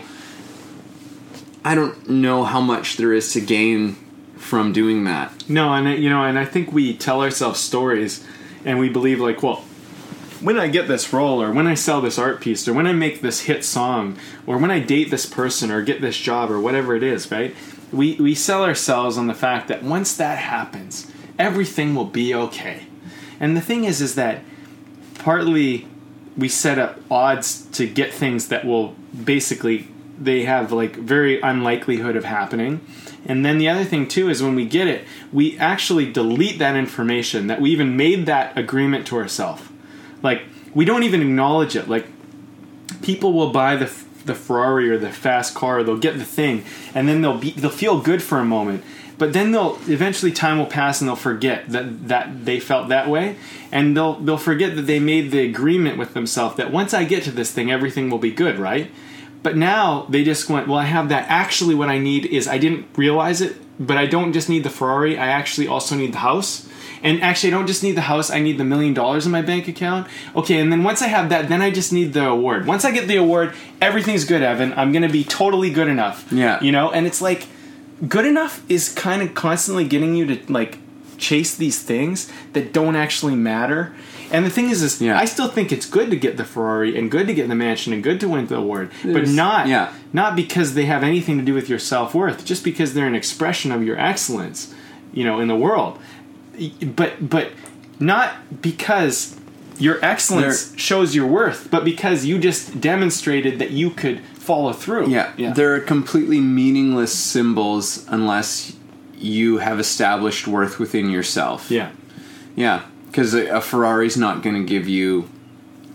I don't know how much there is to gain from doing that. No, and you know, and I think we tell ourselves stories, and we believe like, well, when I get this role, or when I sell this art piece, or when I make this hit song, or when I date this person, or get this job, or whatever it is, right? We we sell ourselves on the fact that once that happens, everything will be okay. And the thing is, is that partly we set up odds to get things that will basically they have like very unlikelihood of happening and then the other thing too is when we get it we actually delete that information that we even made that agreement to ourselves like we don't even acknowledge it. Like people will buy the the Ferrari or the fast car. They'll get the thing and then they'll be they'll feel good for a moment. But then they'll eventually time will pass and they'll forget that that they felt that way. And they'll they'll forget that they made the agreement with themselves that once I get to this thing everything will be good right? But now they just went well I have that. Actually what I need is I didn't realize it but I don't just need the Ferrari. I actually also need the house and actually, I don't just need the house, I need the million dollars in my bank account. Okay, and then once I have that, then I just need the award. Once I get the award, everything's good, Evan. I'm gonna be totally good enough. Yeah. You know, and it's like, good enough is kind of constantly getting you to, like, chase these things that don't actually matter. And the thing is, is Yeah. I still think it's good to get the Ferrari and good to get the mansion and good to win the award, but not yeah. not because they have anything to do with your self worth, just because they're an expression of your excellence, you know, in the world. But but not because your excellence They're- shows your worth, but because you just demonstrated that you could follow through. Yeah, they're completely meaningless symbols unless you have established worth within yourself. yeah, Yeah, because a, a Ferrari's not going to give you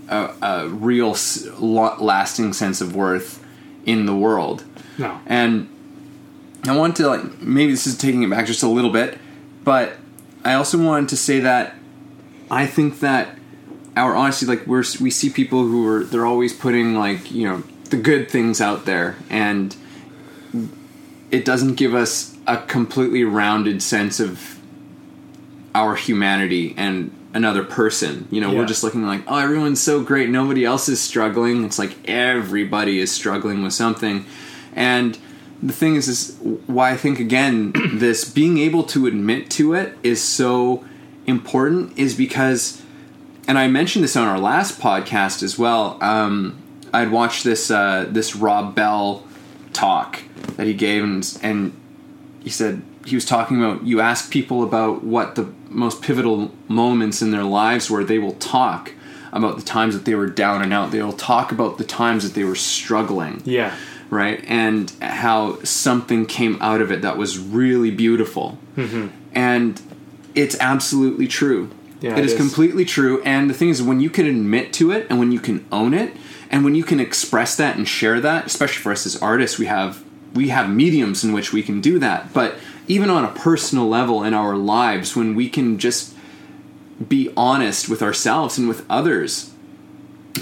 a, a real s- lasting sense of worth in the world. no, And I want to like maybe this is taking it back just a little bit, but I also wanted to say that I think that our honesty, like we're we see people who are they're always putting like you know the good things out there, and it doesn't give us a completely rounded sense of our humanity and another person. You know, Yeah. we're just looking like, oh, everyone's so great, nobody else is struggling. It's like everybody is struggling with something, and the thing is, is why I think again this being able to admit to it is so important is because, and I mentioned this on our last podcast as well. Um, I'd watched this uh, this Rob Bell talk that he gave, and, and he said he was talking about you ask people about what the most pivotal moments in their lives were, they will talk about the times that they were down and out. They will talk about the times that they were struggling yeah, right? And how something came out of it that was really beautiful. And it's absolutely true. Yeah, it it is, is. completely true. And the thing is, when you can admit to it and when you can own it and when you can express that and share that, especially for us as artists, we have we have mediums in which we can do that. But even on a personal level in our lives, when we can just be honest with ourselves and with others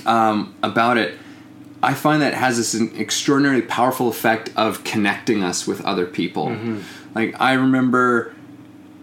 um, about it, I find that it has this extraordinarily powerful effect of connecting us with other people. Like I remember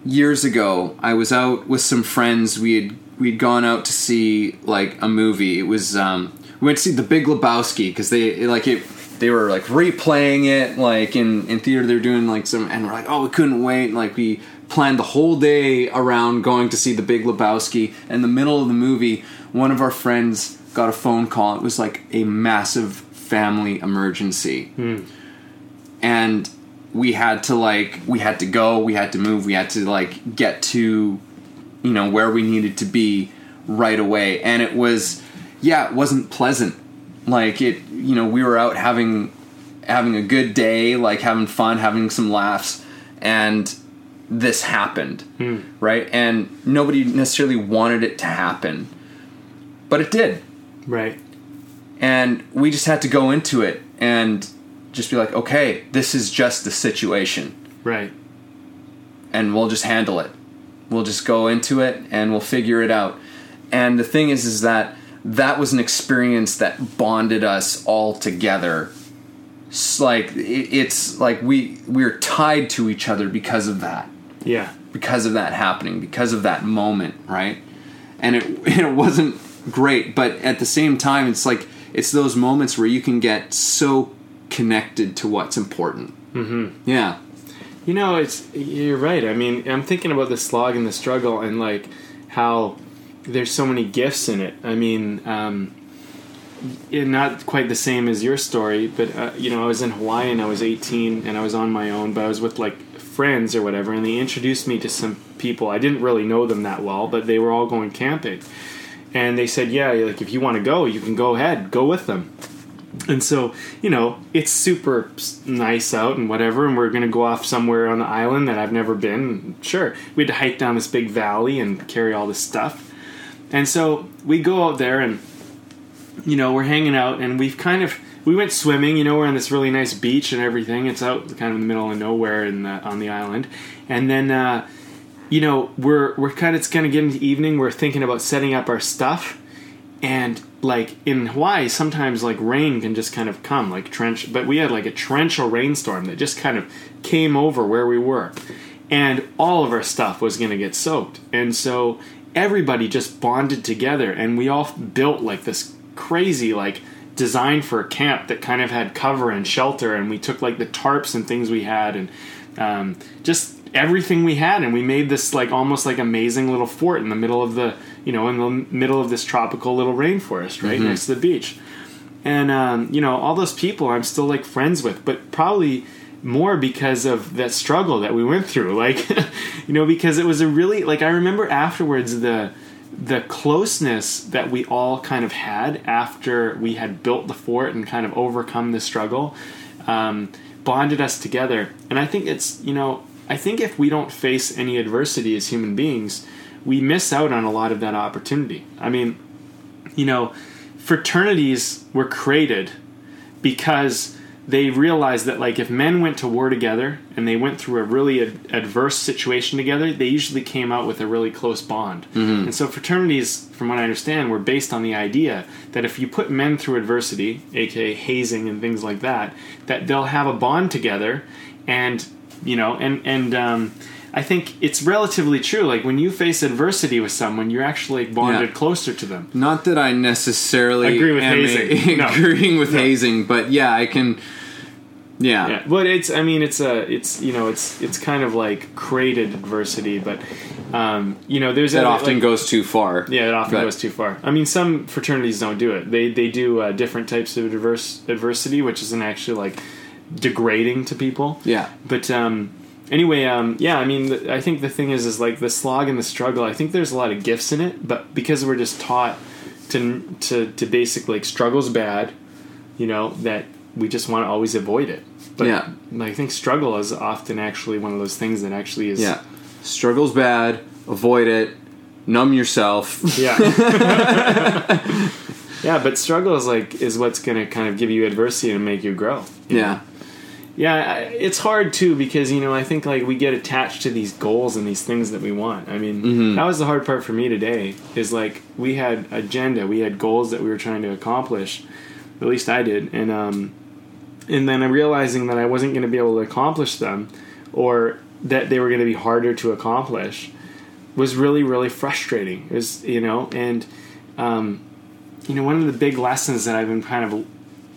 years ago, I was out with some friends. We had we'd gone out to see like a movie. It was um, we went to see The Big Lebowski because they like it. they were like replaying it like in in theater they're doing like some and we're like oh we couldn't wait and, like we planned the whole day around going to see the big lebowski in the middle of the movie one of our friends got a phone call. It was like a massive family emergency. Hmm. And we had to like we had to go we had to move we had to like get to you know where we needed to be right away. And it was yeah it wasn't pleasant. Like it you know we were out having having a good day like having fun having some laughs and this happened hmm. right? And nobody necessarily wanted it to happen but it did Right. and we just had to go into it and just be like okay this is just the situation Right. and we'll just handle it. We'll just go into it and we'll figure it out. And the thing is, is that that was an experience that bonded us all together. It's like it's like we we're tied to each other because of that, Yeah. because of that happening, because of that moment, right? And it it wasn't great, but at the same time, it's like it's those moments where you can get so connected to what's important. Mm-hmm. Yeah. You know, it's you're right. I mean, I'm thinking about the slog and the struggle, and like how there's so many gifts in it. I mean, um, not quite the same as your story, but uh, you know, I was in Hawaii and I was 18 and I was on my own, but I was with like friends or whatever, and they introduced me to some people. I didn't really know them that well, but they were all going camping, and they said, "Yeah, like if you want to go, you can go ahead, go with them." And so, you know, it's super nice out and whatever, and we're to go off somewhere on the island that I've never been. Sure. We had to hike down this big valley and carry all this stuff. And so we go out there and, you know, we're hanging out and we've kind of, we went swimming, you know, we're on this really nice beach and everything. It's out kind of in the middle of nowhere in the, on the island. And then, uh, you know, we're, we're kind of, it's kind of getting to evening. We're thinking about setting up our stuff and like in Hawaii, sometimes like rain can just kind of come, like trench. But we had like a torrential rainstorm that just kind of came over where we were, and all of our stuff was going to get soaked. And so everybody just bonded together, and we all built like this crazy like design for a camp that kind of had cover and shelter. And we took like the tarps and things we had, and um, just everything we had, and we made this like almost like amazing little fort in the middle of the you know in the middle of this tropical little rainforest right next to the beach. And um, you know all those people i'm still like friends with but probably more because of that struggle that we went through like you know because it was a really like i remember afterwards the the closeness that we all kind of had after we had built the fort and kind of overcome the struggle um, bonded us together. And i think it's you know i think if we don't face any adversity as human beings we miss out on a lot of that opportunity. I mean you know, fraternities were created because they realized that like if men went to war together and they went through a really ad- adverse situation together they usually came out with a really close bond. Mm-hmm. And so fraternities from what i understand were based on the idea that if you put men through adversity aka hazing and things like that that they'll have a bond together and you know and and um, i think it's relatively true like when you face adversity with someone you're actually bonded Yeah. closer to them Not that I necessarily Agree with hazing. No. agreeing with No. hazing, but yeah, I can. Yeah, Yeah, but it's I mean it's a it's you know it's it's kind of like created adversity, but um, you know there's that other- often like- goes too far. yeah it often but- goes too far. I mean some fraternities don't do it. They they do uh, different types of diverse adversity, which isn't actually like degrading to people. Yeah, But um, anyway, um, yeah, I mean, th- I think the thing is, is like the slog and the struggle. I think there's a lot of gifts in it, but because we're just taught to to to basically like struggle's bad, you know, that we just want to always avoid it. But Yeah. I think struggle is often actually one of those things that actually is yeah. Struggle's bad. Avoid it. Numb yourself. yeah. yeah, but struggle is like is what's going to kind of give you adversity and make you grow. you know? Yeah, it's hard too because you know I think like we get attached to these goals and these things that we want. I mean, Mm-hmm. that was the hard part for me today. Is like we had agenda, we had goals that we were trying to accomplish. At least I did, and um, and then I'm realizing that I wasn't going to be able to accomplish them, or that they were going to be harder to accomplish, was really really frustrating. It was you know, and um, you know one of the big lessons that I've been kind of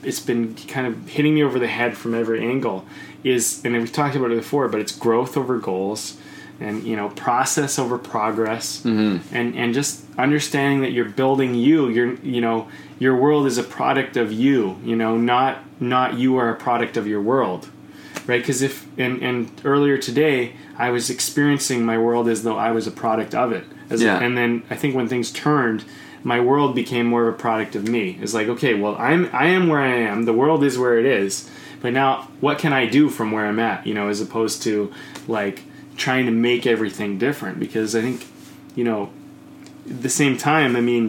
it's been kind of hitting me over the head from every angle is and we've talked about it before but it's growth over goals and you know process over progress mm-hmm. and and just understanding that you're building you. You're you know your world is a product of you you know not not you are a product of your world right? Because if and and earlier today i was experiencing my world as though i was a product of it. As Yeah. and then i think when things turned my world became more of a product of me. It's like okay well i'm i am where i am. The world is where it is. But now what can i do from where i'm at you know as opposed to like trying to make everything different? Because i think you know at the same time i mean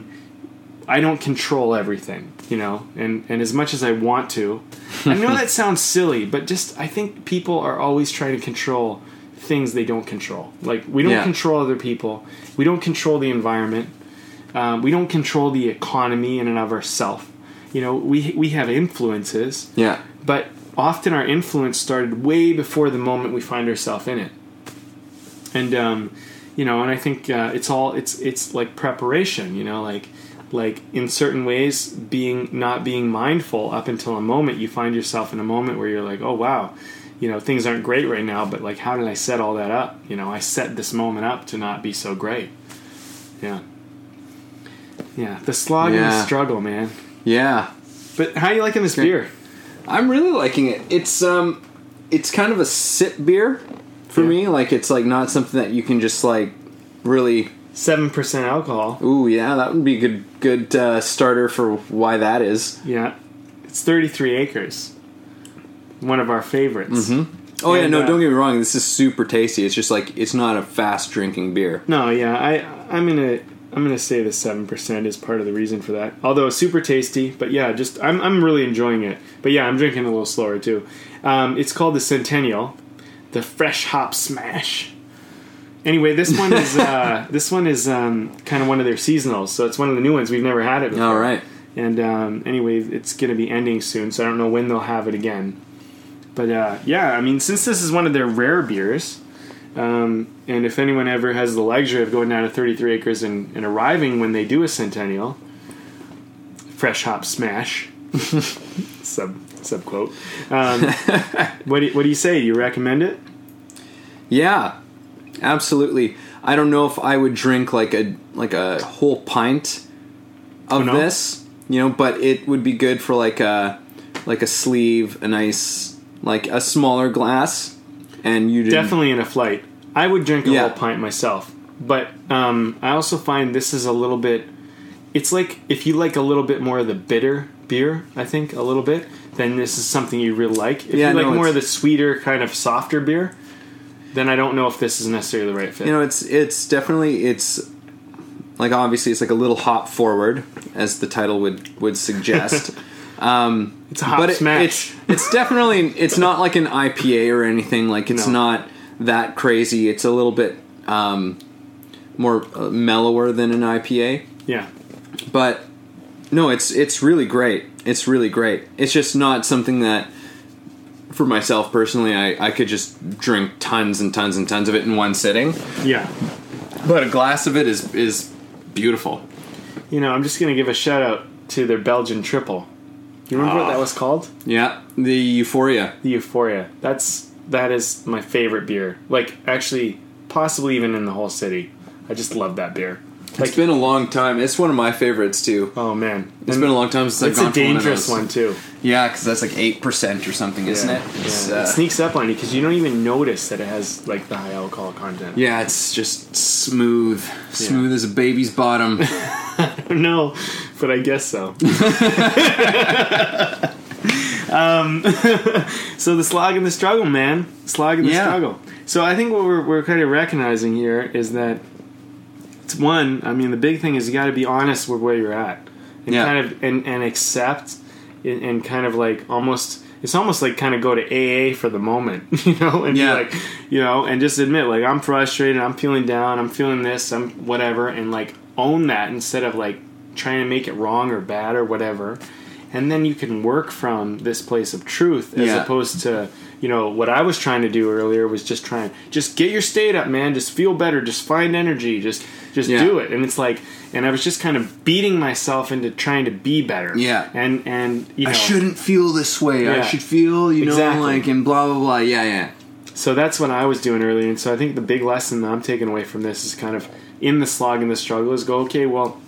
I don't control everything, you know, and, and as much as I want to, I know that sounds silly, but just I think people are always trying to control things they don't control. Like we don't Yeah. control other people, we don't control the environment, um, we don't control the economy in and of ourselves. You know, we we have influences, Yeah. but often our influence started way before the moment we find ourselves in it and um, you know and i think uh, it's all it's it's like preparation you know like like in certain ways being not being mindful up until a moment you find yourself in a moment where you're like oh wow you know things aren't great right now but like how did i set all that up you know i set this moment up to not be so great yeah yeah the slog and the Yeah. struggle man Yeah. but how are you liking this beer I'm really liking it. It's um it's kind of a sip beer for Yeah. me. Like it's like not something that you can just like really 7% alcohol Ooh, yeah, that would be a good good uh, starter for why that is. yeah it's 33 acres one of our favorites Oh yeah, And, no, uh, don't get me wrong. This is super tasty. It's just like it's not a fast drinking beer. No, yeah, I I'm gonna I'm gonna say the seven percent is part of the reason for that. Although super tasty, but yeah, just I'm I'm really enjoying it. But yeah, I'm drinking a little slower too. Um, it's called the Centennial, the Fresh Hop Smash. Anyway, this one is uh, this one is um, kind of one of their seasonals, so it's one of the new ones. We've never had it before. All right. And um, anyway, it's to be ending soon, so I don't know when they'll have it again. But uh, yeah, I mean, since this is one of their rare beers, um, and if anyone ever has the luxury of going down to 33 acres and, and arriving when they do a centennial, fresh hop smash, sub sub quote. Um, what do you, what do you say? Do you recommend it? Yeah, absolutely. I don't know if I would drink like a like a whole pint of Oh, no? this, you know, but it would be good for like a like a sleeve, a nice like a smaller glass, and you Definitely in a flight. I would drink a Yeah. whole pint myself, but um, I also find this is a little bit. It's like if you like a little bit more of the bitter beer, I think a little bit, then this is something you really like. If Yeah, you like no, more of the sweeter, kind of softer beer, then I don't know if this is necessarily the right fit. You know, it's it's definitely it's like obviously it's like a little hop forward, as the title would would suggest. um, it's a hot but it- smash. it's it's definitely it's not like an IPA or anything. Like it's No. not that crazy. It's a little bit um, more uh, mellower than an IPA, yeah, but no, it's it's really great. It's really great. It's just not something that. For myself personally, I, I could just drink tons and tons and tons of it in one sitting. yeah. But a glass of it is is beautiful. You know, I'm just gonna give a shout out to their Belgian triple. You remember what Ah. that was called? Yeah, the euphoria. The Euphoria. That's that is my favorite beer. Like actually, possibly even in the whole city. I just love that beer. Like it's been a long time. It's one of my favorites too. oh man, It's And been a long time since I've It's gone a one of dangerous one too. Yeah, because that's like eight percent or something, isn't yeah. it? It's, Yeah. uh, it sneaks up on you because you don't even notice that it has like the high alcohol content. yeah, it's just smooth, smooth as a baby's bottom. no, but I guess so. um, so the slog and the struggle, man, slog and the Yeah. struggle. So I think what we're, we're kind of recognizing here is that it's one. I mean, the big thing is you got to be honest with where you're at, and Yeah. kind of and, and accept, and, and kind of like almost. It's almost like kind of go to AA for the moment, you know, and Yeah. like, you know, and just admit like I'm frustrated, I'm feeling down, I'm feeling this, I'm whatever, and like own that instead of like trying to make it wrong or bad or whatever. And then you can work from this place of truth as Yeah. opposed to you know what I was trying to do earlier was just trying just get your state up, man. Just feel better. Just find energy. Just just Yeah. do it. And it's like, and I was just kind of beating myself into trying to be better. Yeah. And and you know I shouldn't feel this way. I should feel, you know, like and blah blah blah. Yeah, yeah. So that's what I was doing earlier, and so I think the big lesson that I'm taking away from this is kind of in the slog and the struggle is go, okay, well,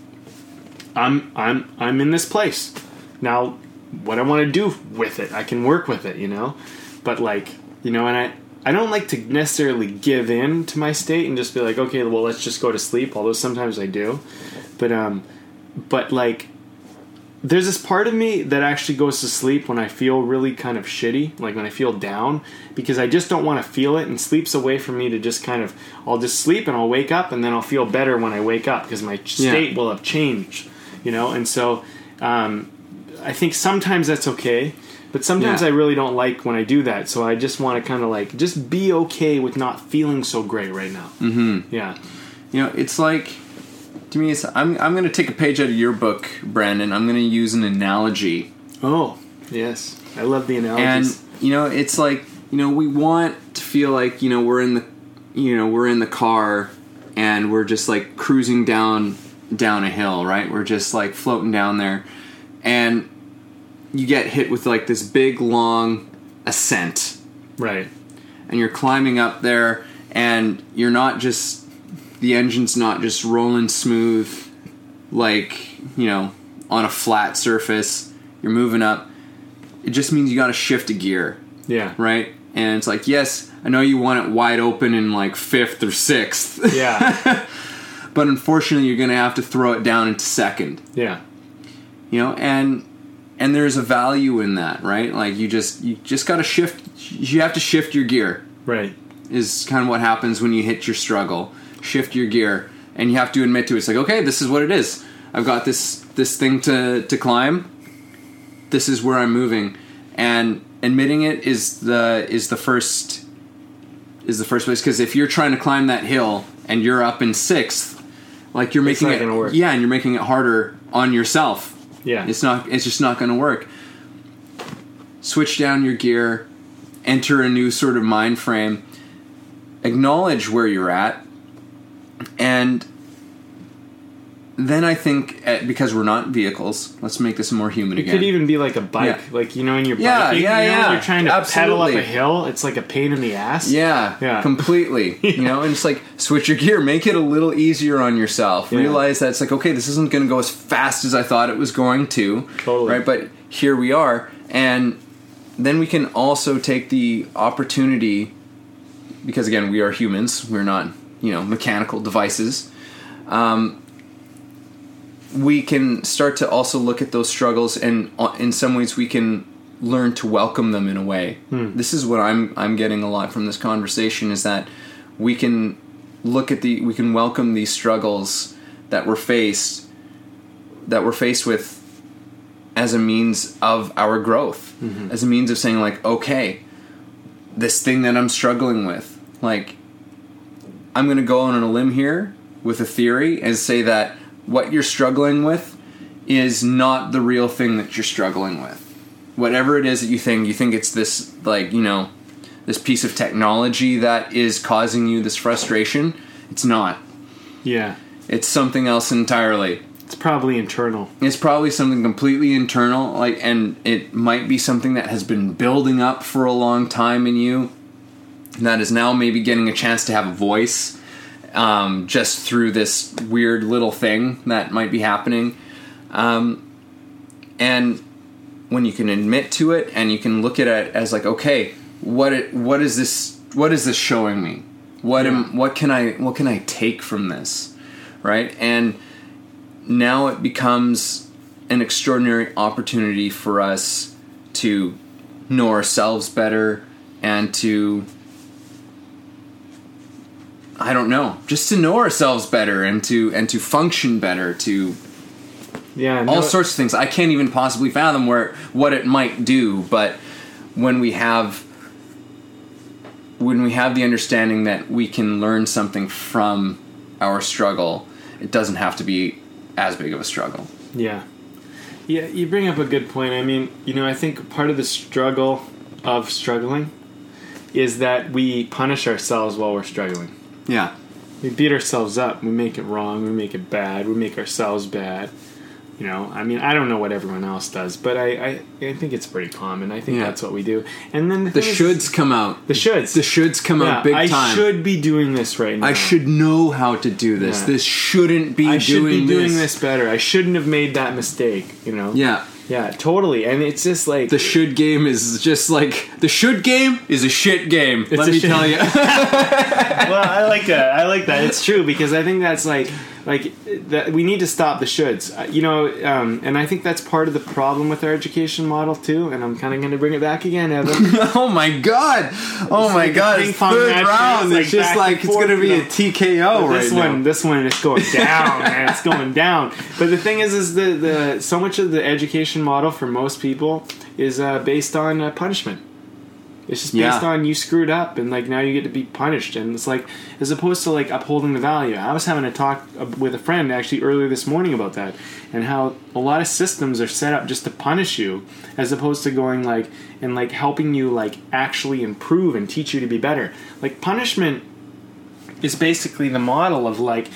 I'm I'm I'm in this place now. What I want to do with it, I can work with it, you know. But like, you know, and I I don't like to necessarily give in to my state and just be like, okay, well, let's just go to sleep. Although sometimes I do, but um, but like there's this part of me that actually goes to sleep when I feel really kind of shitty, like when I feel down, because I just don't want to feel it, and sleep's a way for me to just kind of, I'll just sleep and I'll wake up, and then I'll feel better when I wake up because my state will have changed, you know. And so, um, I think sometimes that's okay, but sometimes Yeah. I really don't like when I do that. So I just want to kind of like just be okay with not feeling so great right now. Mm-hmm. Yeah. You know, it's like to me. It's I'm I'm going to take a page out of your book, Brandon. I'm going to use an analogy, Oh yes, I love the analogy. and you know, it's like you know, we want to feel like you know we're in the you know we're in the car and we're just like cruising down down a hill, right? We're just like floating down there, and you get hit with like this big long ascent right. and you're climbing up there and you're not just the engine's not just rolling smooth like you know on a flat surface you're moving up it just means you got to shift a gear Yeah. right and it's like yes i know you want it wide open in like fifth or sixth Yeah. but unfortunately you're gonna have to throw it down into second yeah. You know and and there's a value in that right like you just you just got to shift you have to shift your gear Right. is kind of what happens when you hit your struggle. Shift your gear, and you have to admit to it. It's like, okay, this is what it is. I've got this this thing to to climb. This is where I'm moving, and admitting it is the is the first is the first place. Because if you're trying to climb that hill and you're up in sixth, like you're It's making it, work. yeah, and you're making it harder on yourself. Yeah. It's not. It's just not going to work. Switch down your gear, enter a new sort of mind frame, acknowledge where you're at, and then I think eh, because we're not vehicles, let's make this more human It again. It could even be like a bike, Yeah. like you know, in your Yeah, biking, yeah, you know, yeah. you're trying to pedal up a hill. It's like a pain in the ass. yeah, Yeah. completely. You know, and it's like switch your gear, make it a little easier on yourself. Yeah. Realize that it's like okay, this isn't going to go as fast as I thought it was going to. Totally. right? But here we are, and then we can also take the opportunity because again, we are humans. We're not you know mechanical devices. Um, we can start to also look at those struggles, and uh, in some ways, we can learn to welcome them in a way. This is what I'm I'm getting a lot from this conversation is that we can look at the we can welcome these struggles that we're faced that we're faced with as a means of our growth, as a means of saying like, okay, this thing that I'm struggling with, like, I'm going to go on a limb here with a theory and say that what you're struggling with is not the real thing that you're struggling with. Whatever it is that you think, you think it's this, like, you know, this piece of technology that is causing you this frustration. It's not. yeah. It's something else entirely. It's probably internal. It's probably something completely internal, like, and it might be something that has been building up for a long time in you, that is now maybe getting a chance to have a voice, um, just through this weird little thing that might be happening, um, and when you can admit to it and you can look at it as like, okay, what it, what is this? What is this showing me? What am, what can I what can I take from this, right? And now it becomes an extraordinary opportunity for us to know ourselves better and to I don't know, just to know ourselves better and to and to function better to Yeah. all sorts of things. I can't even possibly fathom where what it might do, but when we have when we have the understanding that we can learn something from our struggle, it doesn't have to be as big of a struggle. Yeah. Yeah, you bring up a good point. I mean, you know, I think part of the struggle of struggling is that we punish ourselves while we're struggling. Yeah. We beat ourselves up. We make it wrong. We make it bad. We make ourselves bad. You know, I mean, I don't know what everyone else does, but I, I, I think it's pretty common. I think Yeah. that's what we do. And then the, The thing is- shoulds come out. the shoulds, The shoulds come yeah, out big I time. I should be doing this right now. I should know how to do this. Yeah. This shouldn't be I should doing be doing this. this better. I shouldn't have made that mistake. You know. Yeah. Yeah. Totally. And it's just like The should game is just like the should game is a shit game. Let me tell you. well, I like that. I like that. It's true because I think that's like like that we need to stop the shoulds. Uh, You know, um, and I think that's part of the problem with our education model too. And I'm kind of going to bring it back again, Evan. oh my god! Oh my like god! It's third round. it's It's like just like it's gonna be a. TKO right this now. one, this one, is going down, man. It's going down. But the thing is, is the the so much of the education model for most people is uh, based on uh, punishment. It's just based Yeah. on you screwed up and like now you get to be punished and it's like as opposed to like upholding the value. I was having a talk uh, with a friend actually earlier this morning about that and how a lot of systems are set up just to punish you as opposed to going like and like helping you like actually improve and teach you to be better. Like punishment is basically the model of like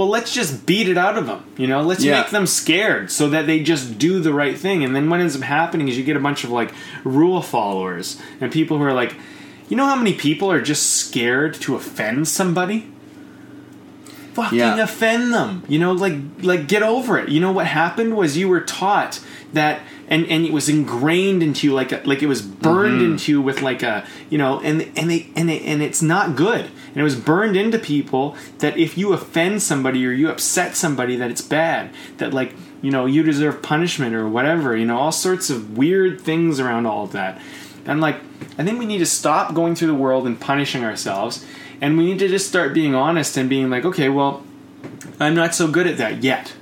well let's just beat it out of them you know let's Yeah. make them scared so that they just do the right thing and then what ends up happening is you get a bunch of like rule followers and people who are like you know how many people are just scared to offend somebody fucking Yeah. offend them you know like like get over it you know what happened was you were taught that and and it was ingrained into you like a, like it was burned Mm-hmm. into you with like a you know and and they and it, and it's not good and it was burned into people that if you offend somebody or you upset somebody that it's bad. That like you know you deserve punishment or whatever you know all sorts of weird things around all of that. And like i think we need to stop going through the world and punishing ourselves. And we need to just start being honest and being like okay well i'm not so good at that yet.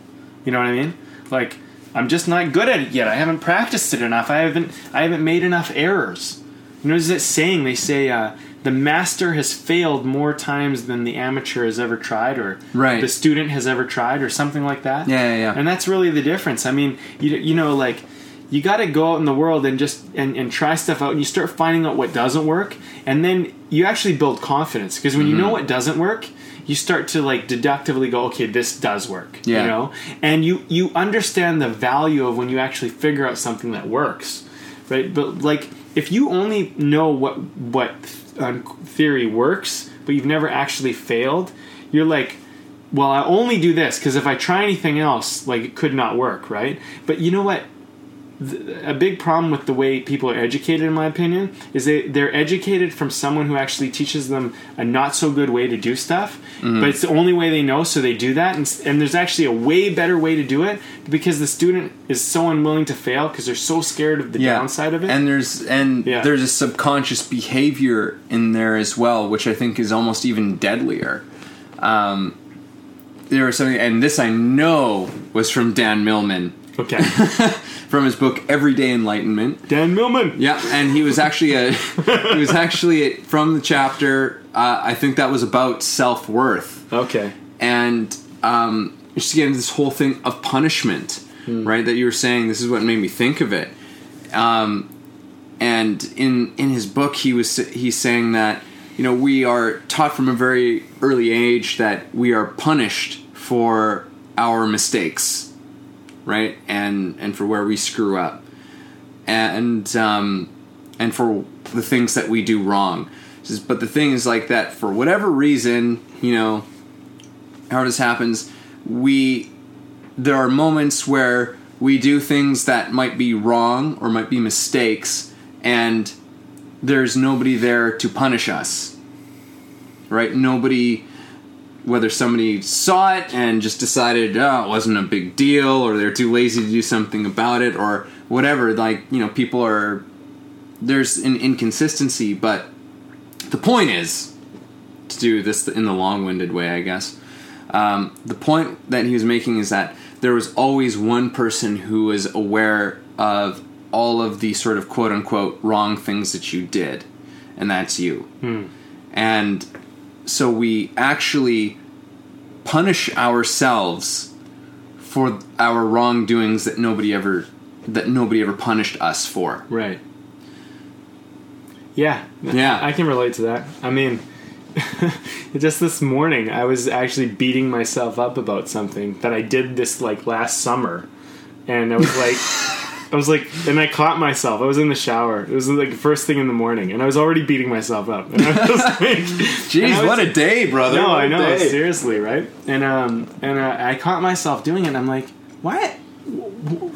You know what i mean? Like i'm just not good at it yet. I haven't practiced it enough. I haven't i haven't made enough errors. You know there's that saying they say uh, the master has failed more times than the amateur has ever tried or Right. the student has ever tried or something like that Yeah, yeah, yeah. and that's really the difference i mean you, you know like you got to go out in the world and just and, and try stuff out and you start finding out what doesn't work and then you actually build confidence because when you Mm-hmm. know what doesn't work you start to like deductively go okay this does work Yeah. you know and you you understand the value of when you actually figure out something that works right but like if you only know what what um, theory works but you've never actually failed you're like well i only do this because if i try anything else like it could not work right? But you know what a big problem with the way people are educated, in my opinion, is they they're educated from someone who actually teaches them a not so good way to do stuff, Mm-hmm. but it's the only way they know, so they do that. And, and there's actually a way better way to do it because the student is so unwilling to fail because they're so scared of the downside of it. And there's and Yeah. there's a subconscious behavior in there as well, which I think is almost even deadlier. Um, there was something, and this I know was from Dan Millman okay, from his book Everyday Enlightenment. Dan Millman. Yeah, and he was actually a he was actually from the chapter. Uh, I think that was about self worth Okay, and um, just again this whole thing of punishment, right? That you were saying. This is what made me think of it. Um, and in in his book, he was he's saying that you know we are taught from a very early age that we are punished for our mistakes, right? And and for where we screw up, and um, and for the things that we do wrong. But the thing is like that for whatever reason, you know, how this happens, we there are moments where we do things that might be wrong or might be mistakes, and there's nobody there to punish us. Right? Nobody whether somebody saw it and just decided oh it wasn't a big deal or they're too lazy to do something about it or whatever like you know people are there's an inconsistency but the point is to do this in the long-winded way i guess. Um, the point that he was making is that there was always one person who was aware of all of the sort of quote-unquote wrong things that you did and that's you. And so we actually punish ourselves for our wrongdoings that nobody ever that nobody ever punished us for right. Yeah, Yeah. I can relate to that. I mean, just this morning, I was actually beating myself up about something that I did this like last summer, and I was like, I was like, and I caught myself. I was in the shower. It was like first thing in the morning, and I was already beating myself up. And I was like, Jeez, was- what a day, brother! no, What I know day. seriously, right? And um, and uh, I caught myself doing it. and I'm like, what?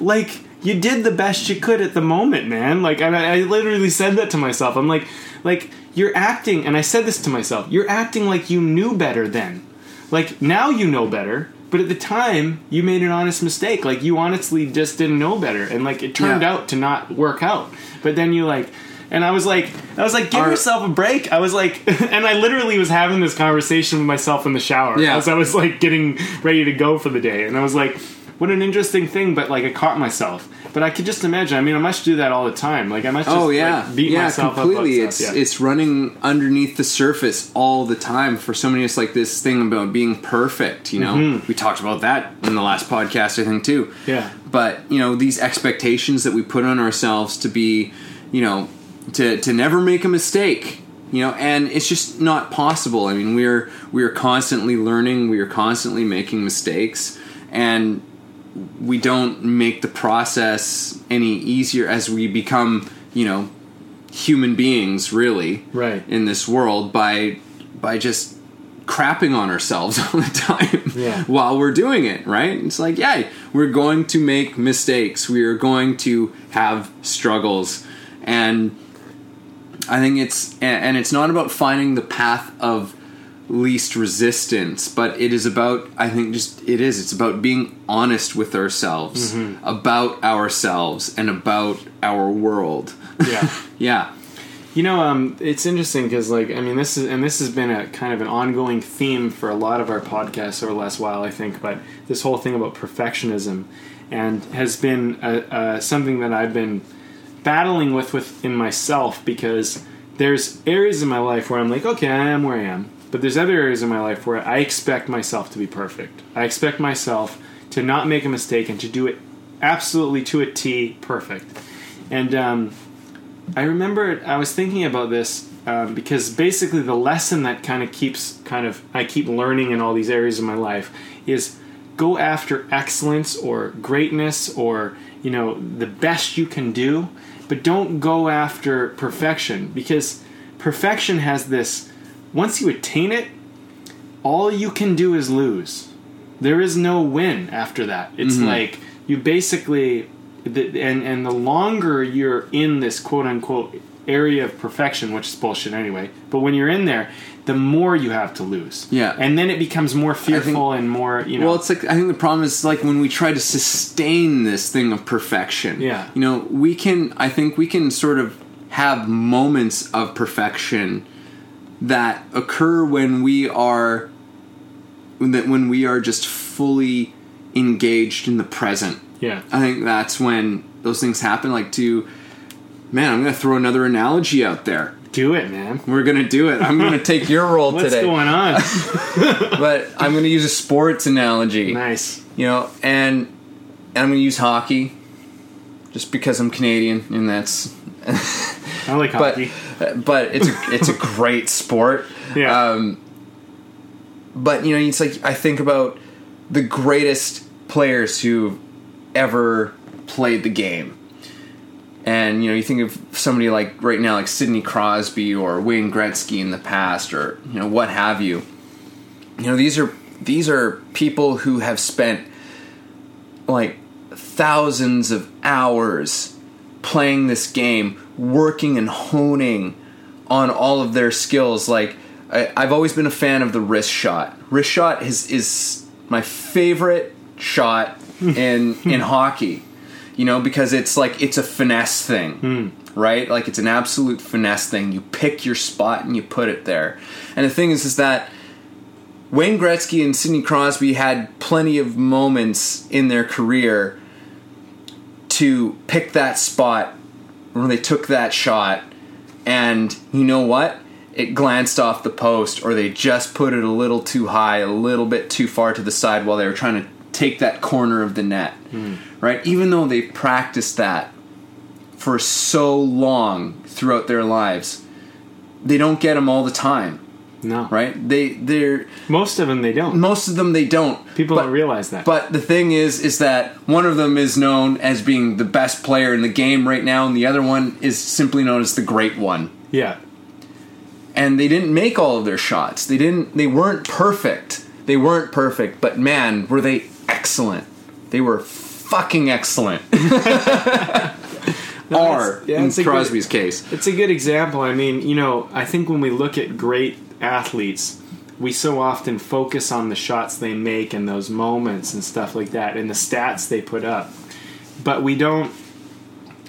Like you did the best you could at the moment, man. Like, and I, I literally said that to myself. I'm like, like you're acting, and I said this to myself. You're acting like you knew better then. Like now you know better, but at the time you made an honest mistake. Like you honestly just didn't know better, and like it turned Yeah. out to not work out. But then you like. And I was like, I was like, give Our- yourself a break. I was like, and I literally was having this conversation with myself in the shower Yeah. as I was like getting ready to go for the day. And I was like, what an interesting thing. But like, I caught myself. But I could just imagine. I mean, I must do that all the time. Like, I must just Oh yeah, like, beat yeah, myself completely. up. It's. Yeah. it's running underneath the surface all the time. For somebody, it's like this thing about being perfect. You know, we talked about that in the last podcast, I think too. Mm-hmm. Yeah. But you know, these expectations that we put on ourselves to be, you know, to to never make a mistake. You know, and it's just not possible. I mean, we're we are constantly learning. We are constantly making mistakes, and we don't make the process any easier as we become, you know, human beings really Right. in this world by by just crapping on ourselves all the time Yeah. while we're doing it, right? It's like, yeah, we're going to make mistakes. We are going to have struggles and I think it's and and it's not about finding the path of least resistance, but it is about I think just it is it's about being honest with ourselves about ourselves and about our world. yeah. yeah. You know, um, it's interesting because, like, I mean, this is and this has been a kind of an ongoing theme for a lot of our podcasts over the last while, I think. But this whole thing about perfectionism, and has been uh uh something that I've been battling with within myself because there's areas in my life where I'm like, okay, I am where I am, but there's other areas in my life where I expect myself to be perfect. I expect myself to not make a mistake and to do it absolutely to a T perfect. And um, I remember I was thinking about this um, because basically the lesson that kind of keeps kind of I keep learning in all these areas of my life is go after excellence or greatness or you know the best you can do, but don't go after perfection because perfection has this once you attain it, all you can do is lose. There is no win after that. It's mm-hmm. like you basically, the, and and the longer you're in this quote unquote area of perfection, which is bullshit anyway, but when you're in there, the more you have to lose. Yeah. and then it becomes more fearful and more you know. Well, it's like I think the problem is like when we try to sustain this thing of perfection. Yeah. You know, we can. I think we can sort of have moments of perfection that occur when we are when that when we are just fully engaged in the present. yeah, I think that's when those things happen. Like to, man, I'm going to throw another analogy out there. do it, man. We're going to do it. I'm going to take your role What's today, What's going on? but I'm going to use a sports analogy nice. you know, and, and I'm going to use hockey just because I'm Canadian, and that's. I like hockey. but it's a, it's a great sport. Yeah. Um, but you know, it's like I think about the greatest players who've ever played the game. And you know, you think of somebody like right now, like Sidney Crosby or Wayne Gretzky in the past, or you know, what have you. You know, these are these are people who have spent like thousands of hours playing this game, working and honing on all of their skills. Like I, I've always been a fan of the wrist shot. Wrist shot is is my favorite shot in in hockey. You know, because it's like it's a finesse thing, hmm. right? Like it's an absolute finesse thing. You pick your spot and you put it there. And the thing is, is that Wayne Gretzky and Sidney Crosby had plenty of moments in their career to pick that spot where they took that shot, and you know what? It glanced off the post, or they just put it a little too high, a little bit too far to the side while they were trying to take that corner of the net. Hmm. Right? Even though they practiced that for so long throughout their lives, they don't get them all the time, No. right? They they're Most of them they don't. most of them they don't. People but, don't realize that. But the thing is, is that one of them is known as being the best player in the game right now, and the other one is simply known as the great one. yeah. And they didn't make all of their shots. They didn't. They weren't perfect. They weren't perfect. But man, were they excellent? They were fucking excellent. Are yeah, in a good- Crosby's case. It's a good example. I mean, you know, I think when we look at great athletes, we so often focus on the shots they make and those moments and stuff like that and the stats they put up. But we don't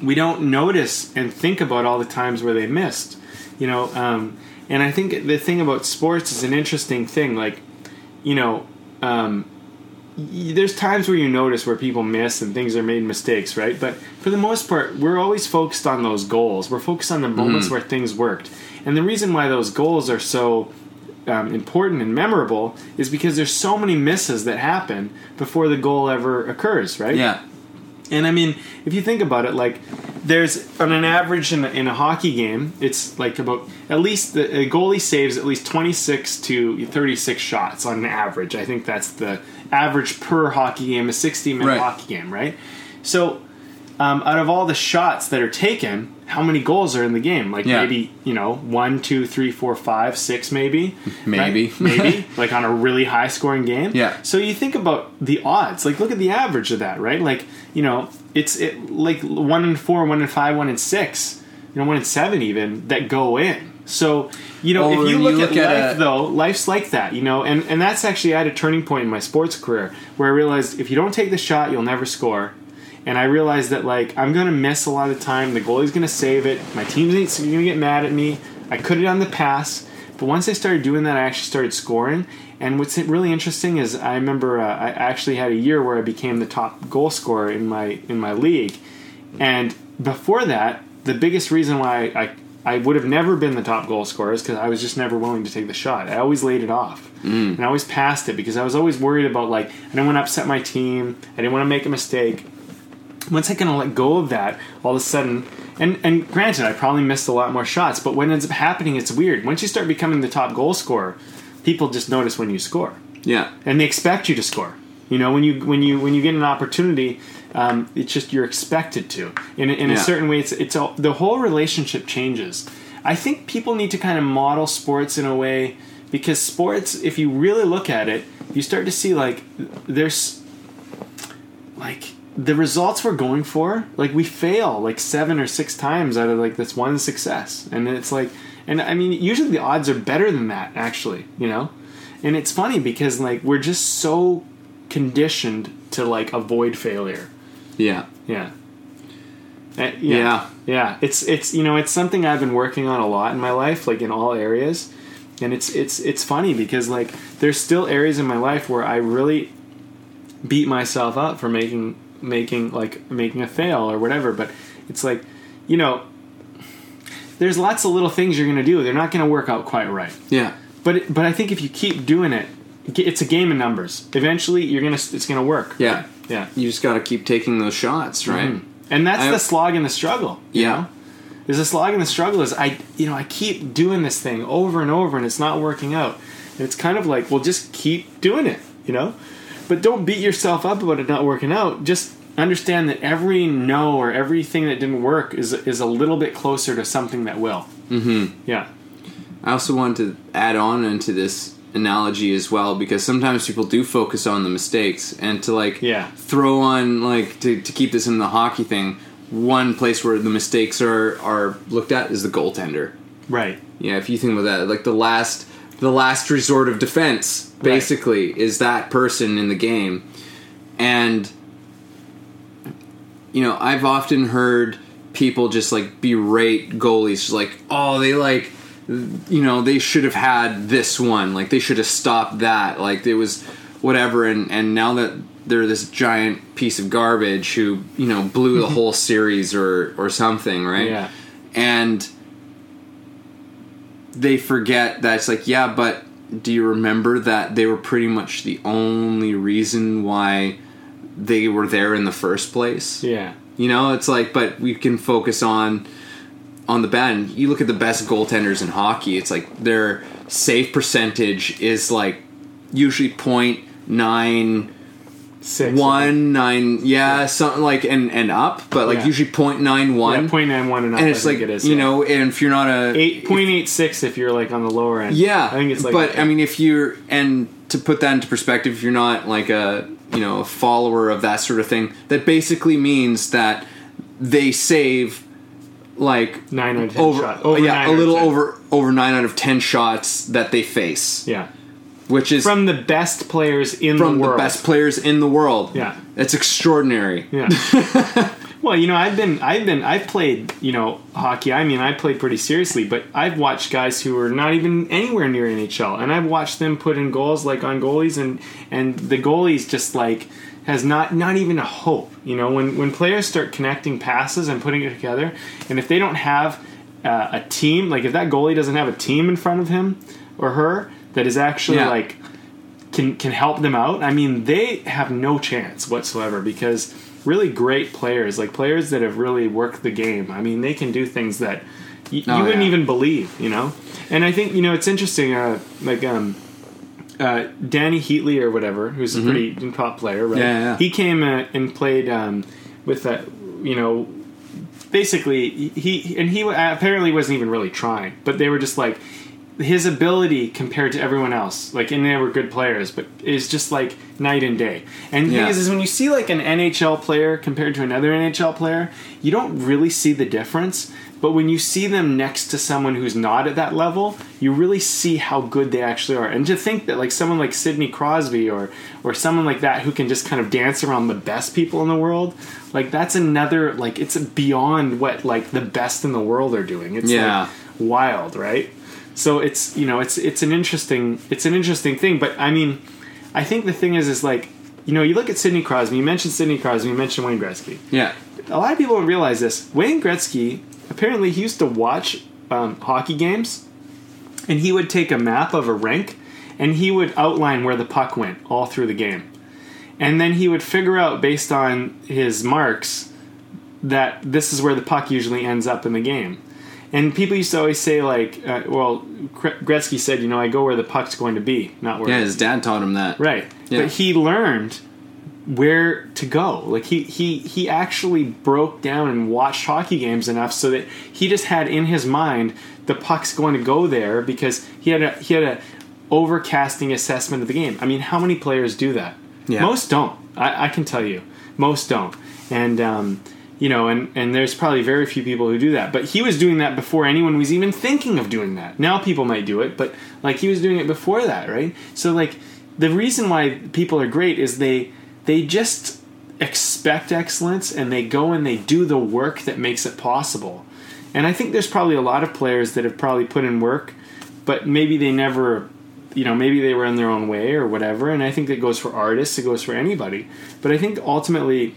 we don't notice and think about all the times where they missed. You know, um, and I think the thing about sports is an interesting thing. Like, you know, um, there's times where you notice where people miss and things are made mistakes, right? But for the most part, we're always focused on those goals. We're focused on the moments where things worked. And the reason why those goals are so um, important and memorable is because there's so many misses that happen before the goal ever occurs, right? Yeah. And I mean, if you think about it, like there's on an average in a, in a hockey game, it's like about at least the a goalie saves at least 26 to 36 shots on an average. I think that's the average per hockey game, a 60 minute Right. hockey game, right? So, um, out of all the shots that are taken, how many goals are in the game? Like Yeah. maybe you know one, two, three, four, five, six, maybe, Maybe. right? maybe like on a really high scoring game. Yeah. So you think about the odds. Like look at the average of that, right? Like you know it's it like one in four, one in five, one in six, you know one in seven even that go in. So you know if you look, you look at, at life a- though, life's like that, you know, and and that's actually at a turning point in my sports career where I realized if you don't take the shot, you'll never score. And I realized that like I'm gonna miss a lot of time. The goalie's gonna save it. My are gonna get mad at me. I could have done the pass, but once I started doing that, I actually started scoring. And what's really interesting is I remember uh, I actually had a year where I became the top goal scorer in my in my league. And before that, the biggest reason why I I would have never been the top goal scorer is because I was just never willing to take the shot. I always laid it off, and I always passed it because I was always worried about like I didn't want to upset my team. I didn't want to make a mistake once I kind of let go of that, all of a sudden, and and granted, I probably missed a lot more shots, but what ends up happening, it's weird. Once you start becoming the top goal scorer, people just notice when you score, Yeah. and they expect you to score. You know, when you when you when you get an opportunity, um, it's just you're expected to. In in a certain way, it's it's all, the whole relationship changes. I think people need to kind of model sports in a way because sports, if you really look at it, you start to see like there's like the results we're going for like we fail like seven or six times out of like this one success. And it's like and i mean usually the odds are better than that actually you know? And it's funny because like we're just so conditioned to like avoid failure. Yeah. yeah. Uh, Yeah. yeah. It's it's you know it's something i've been working on a lot in my life like in all areas. And it's it's it's funny because like there's still areas in my life where i really beat myself up for making making like making a fail or whatever but it's like you know there's lots of little things you're to do they're not to work out quite right Yeah. but it, but i think if you keep doing it it's a game of numbers eventually you're to it's to work Yeah. yeah You just got to keep taking those shots, right? Mhm. and that's I- the slog and the struggle you Yeah. know? there's a slog and the struggle is i you know i keep doing this thing over and over and it's not working out and it's kind of like well just keep doing it you know but don't beat yourself up about it not working out. Just understand that every no or everything that didn't work is is a little bit closer to something that will. Mm-hmm. Yeah. I also wanted to add on into this analogy as well because sometimes people do focus on the mistakes and to like Yeah. throw on like to, to keep this in the hockey thing one place where the mistakes are are looked at is the goaltender. Right. Yeah if you think about that like the last the last resort of defense basically is that person in the game. And you know i've often heard people just like berate goalies just like oh they like you know they should have had this one. Like they should have stopped that. Like it was whatever and and now that they're this giant piece of garbage who you know blew the whole series or or something right? Yeah. and they forget that it's like yeah but do you remember that they were pretty much the only reason why they were there in the first place yeah you know it's like but we can focus on on the band, you look at the best goaltenders in hockey. It's like their save percentage is like usually point nine Six. one nine yeah, something like and and up but like Yeah. usually point nine one Yeah, point nine one and up. and I it's think like it is, you yeah. know and if you're not a eight point eight six if you're like on the lower end. yeah I think it's like. but i mean if you're and to put that into perspective if you're not like a you know a follower of that sort of thing that basically means that they save like nine out of ten over, shot. Over yeah a little over over nine out of ten shots that they face Yeah, which is from the best players in the world. from the the world. best players in the world Yeah. it's extraordinary Yeah. well, you know, I've been, I've been, I've played, you know, hockey. I mean, I played pretty seriously, but I've watched guys who are not even anywhere near NHL, and I've watched them put in goals like on goalies, and and the goalies just like has not not even a hope. You know, when when players start connecting passes and putting it together, and if they don't have uh, a team, like if that goalie doesn't have a team in front of him or her that is actually Yeah. like can can help them out. I mean, they have no chance whatsoever because really great players, like players that have really worked the game. I mean, they can do things that y- Oh, you wouldn't yeah. even believe, you know. And I think you know it's interesting. Uh, like um, uh, Dany Heatley or whatever, who's a pretty top player, right? Mm-hmm. Yeah, yeah. He came uh, and played um, with that, you know. Basically, he- and he apparently wasn't even really trying, but they were just like his ability compared to everyone else, like, and they were good players, but is just like night and day. And the Yeah. thing is, is when you see like an NHL player compared to another NHL player, you don't really see the difference. But when you see them next to someone who's not at that level, you really see how good they actually are. And to think that like someone like Sidney Crosby or or someone like that who can just kind of dance around the best people in the world, like that's another like it's beyond what like the best in the world are doing. It's Yeah. like wild, right? So it's you know it's it's an interesting it's an interesting thing. But I mean, I think the thing is is like you know you look at Sidney Crosby. You mentioned Sidney Crosby. You mentioned Wayne Gretzky. yeah A lot of people don't realize this. Wayne Gretzky apparently he used to watch um, hockey games, and he would take a map of a rink, and he would outline where the puck went all through the game, and then he would figure out based on his marks that this is where the puck usually ends up in the game. And people used to always say, like, uh, well, Gretzky said, you know, I go where the puck's going to be, not where. yeah his dad taught him that Right. Yeah. But he learned where to go. Like he he he actually broke down and watched hockey games enough so that he just had in his mind the puck's going to go there because he had a he had a overcasting assessment of the game. I mean, how many players do that? Yeah. Most don't. I, I can tell you, most don't. And um, you know, and and there's probably very few people who do that. But he was doing that before anyone was even thinking of doing that. Now people might do it, but like he was doing it before that, right? So like the reason why people are great is they they just expect excellence and they go and they do the work that makes it possible. And I think there's probably a lot of players that have probably put in work, but maybe they never, you know, maybe they were in their own way or whatever. And I think that goes for artists, it goes for anybody. But I think ultimately,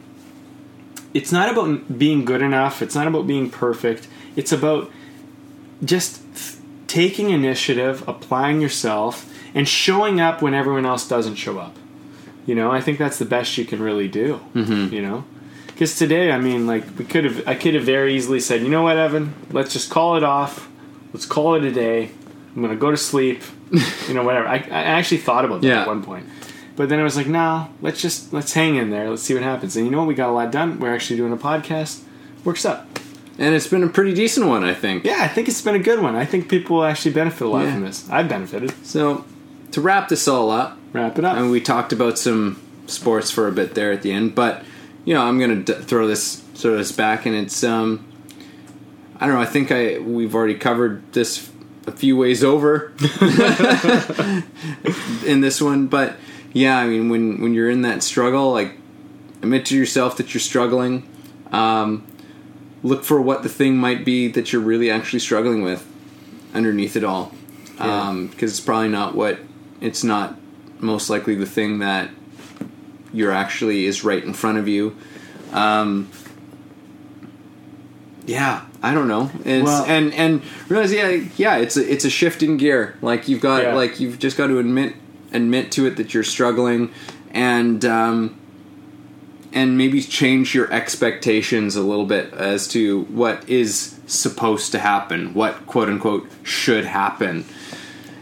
it's not about being good enough, it's not about being perfect, it's about just f- taking initiative, applying yourself, and showing up when everyone else doesn't show up. You know, I think that's the best you can really do. Mm-hmm. You know, because today, I mean, like we could have, I could have very easily said, you know what, Evan, let's just call it off. Let's call it a day. I'm gonna go to sleep. you know, whatever. I, I actually thought about that Yeah. at one point, but then I was like, no, let's just let's hang in there. Let's see what happens. And you know what? We got a lot done. We're actually doing a podcast. Works up. and it's been a pretty decent one i think Yeah, I think it's been a good one. I think people will actually benefit a lot Yeah. from this. I've benefited. so to wrap this all up Wrap it up. I mean, we talked about some sports for a bit there at the end, but you know, I'm gonna d- throw this throw this back, and it's um, I don't know. I think I we've already covered this a few ways over in this one, but yeah, I mean, when when you're in that struggle, like admit to yourself that you're struggling. Um, look for what the thing might be that you're really actually struggling with underneath it all, Yeah. because it's probably not what it's not most likely the thing that you're actually is right in front of you. Um, yeah, I don't know. Well- and and realize, yeah, yeah, it's a it's a shift in gear. Like you've got Yeah. like you've just got to admit admit to it that you're struggling, and um, and maybe change your expectations a little bit as to what is supposed to happen, what quote unquote should happen.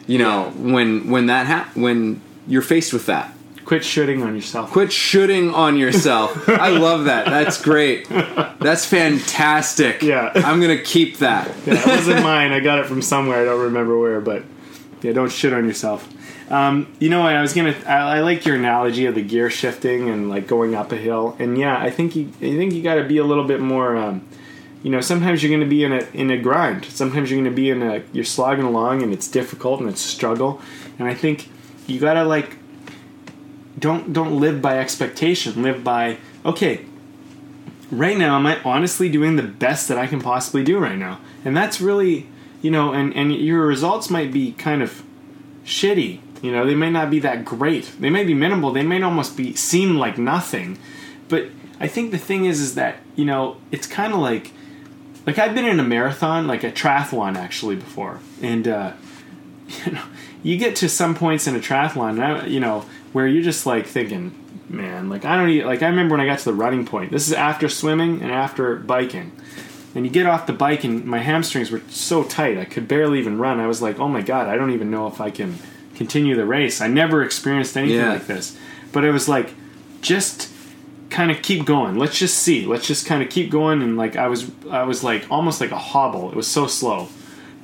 You know, when when that ha- when you're faced with that, Quit shitting on yourself. quit shooting on yourself. I love that. That's great. That's fantastic. Yeah. I'm gonna keep that. Yeah, it wasn't mine. I got it from somewhere. I don't remember where, but yeah, don't shit on yourself. Um, you know, I was gonna. I, I like your analogy of the gear shifting and like going up a hill. And yeah, I think you. I think you got to be a little bit more. Um, you know, sometimes you're going to be in a in a grind. Sometimes you're going to be in a. You're slogging along and it's difficult and it's a struggle. And I think you got to like. Don't don't live by expectation. Live by okay right now am i honestly doing the best that i can possibly do right now and that's really you know and and your results might be kind of shitty you know they may not be that great. They may be minimal. They may almost be seem like nothing. But i think the thing is is that you know it's kind of like like i've been in a marathon like a triathlon actually before. And uh you know you get to some points in a triathlon I, you know where you're just like thinking man like i don't even like i remember when i got to the running point. This is after swimming and after biking. And you get off the bike and my hamstrings were so tight i could barely even run. I was like oh my god i don't even know if i can continue the race. I never experienced anything Yeah. like this. But it was like just kind of keep going. Let's just see. Let's just kind of keep going. And like i was i was like almost like a hobble. It was so slow.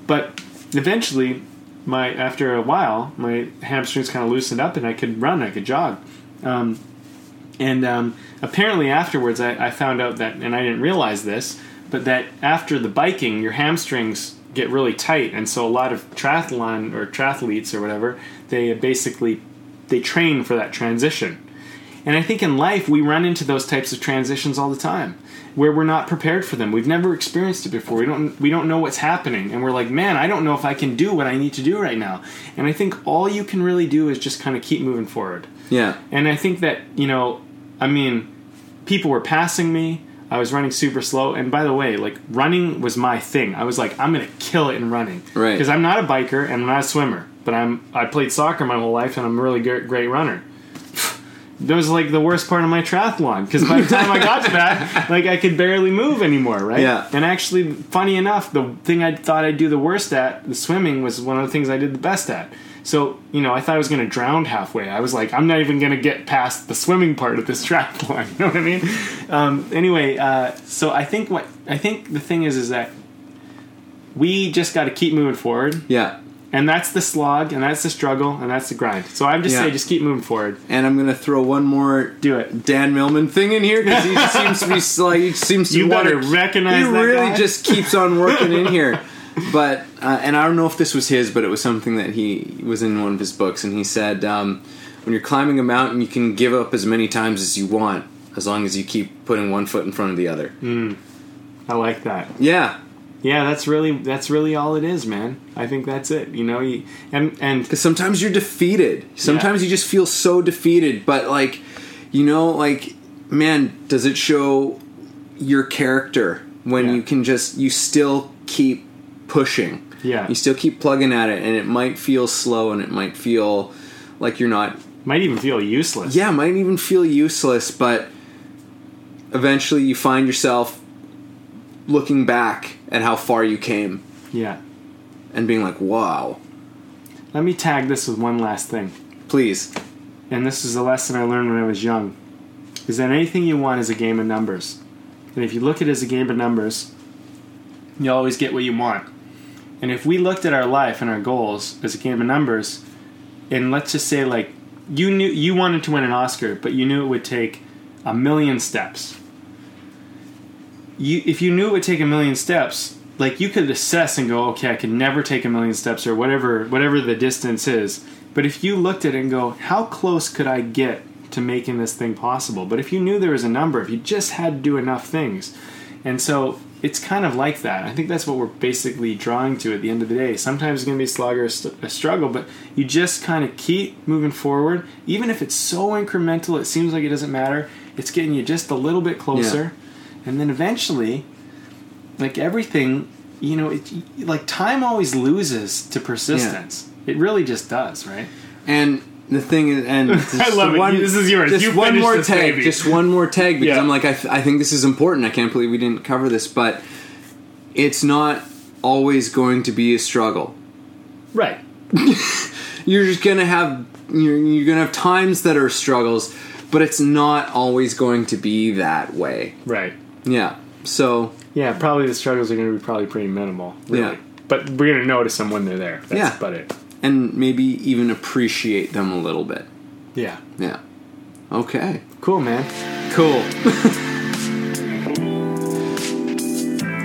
But eventually my after a while my hamstrings kind of loosened up and i could run i could jog. Um, and um, apparently afterwards I, I found out that and i didn't realize this but that after the biking your hamstrings get really tight and so a lot of triathlon or triathletes or whatever they basically they train for that transition and I think in life we run into those types of transitions all the time where we're not prepared for them. We've never experienced it before. We don't we don't know what's happening and we're like, "Man, I don't know if I can do what I need to do right now." And I think all you can really do is just kind of keep moving forward. Yeah. And I think that, you know, I mean, people were passing me. I was running super slow. And by the way, like running was my thing. I was like, I'm going to kill it in running. Right. Because I'm not a biker and I'm not a swimmer, but I'm I played soccer my whole life and I'm a really great, great runner. That was like the worst part of my triathlon because by the time I got to that, like I could barely move anymore, right? Yeah. And actually, funny enough, the thing I thought I'd do the worst at, the swimming, was one of the things I did the best at. So, you know, I thought I was going to drown halfway. I was like, I'm not even going to get past the swimming part of this triathlon. You know what I mean? Um, anyway, uh, so I think what I think the thing is is that we just got to keep moving forward, Yeah. and that's the slog, and that's the struggle, and that's the grind. So I'm just Yeah. say, just keep moving forward. And I'm gonna throw one more Do it. Dan Millman thing in here because he seems to be like he seems to You want better recognize He really guy. just keeps on working in here. But uh, and I don't know if this was his, but it was something that he was in one of his books, and he said um, when you're climbing a mountain, you can give up as many times as you want as long as you keep putting one foot in front of the other. I like that. Yeah, Yeah, that's really that's really all it is, man. I think that's it. You know, you, and and because sometimes you're defeated. Sometimes you just feel so defeated. But like, you know, like man, does it show your character when Yeah. you can just you still keep pushing. Yeah. You still keep plugging at it, and it might feel slow, and it might feel like you're not. might even feel useless. Yeah, might even feel useless, but eventually you find yourself looking back at how far you came Yeah. and being like, "Wow!" Let me tag this with one last thing. Please, And this is a lesson I learned when I was young. Is that anything you want is a game of numbers. And if you look at it as a game of numbers, you always get what you want. And if we looked at our life and our goals as a game of numbers, and let's just say like you knew you wanted to win an Oscar, but you knew it would take a million steps. You if you knew it would take a million steps, like you could assess and go, okay, I could never take a million steps or whatever whatever the distance is. But if you looked at it and go, how close could I get to making this thing possible? But if you knew there was a number, if you just had to do enough things, and so it's kind of like that. I think that's what we're basically drawing to at the end of the day. Sometimes it's going to be a slog or a, st- a struggle, but you just kind of keep moving forward. Even if it's so incremental, it seems like it doesn't matter. It's getting you just a little bit closer. And then eventually, like everything, you know, it, like time always loses to persistence. It really just does, right? And the thing is, and just love it. This is yours. Just You one more this tag. baby. Just one more tag because Yeah. I'm like, I, th- I think this is important. I can't believe we didn't cover this, but it's not always going to be a struggle. Right. You're just gonna have you're, you're gonna have times that are struggles, but it's not always going to be that way. Right. Yeah. So Yeah, probably the struggles are going to be probably pretty minimal. Really. Yeah. But we're going to notice them when they're there. That's Yeah. about it. And maybe even appreciate them a little bit. Yeah. Yeah. Okay. Cool, man. Cool.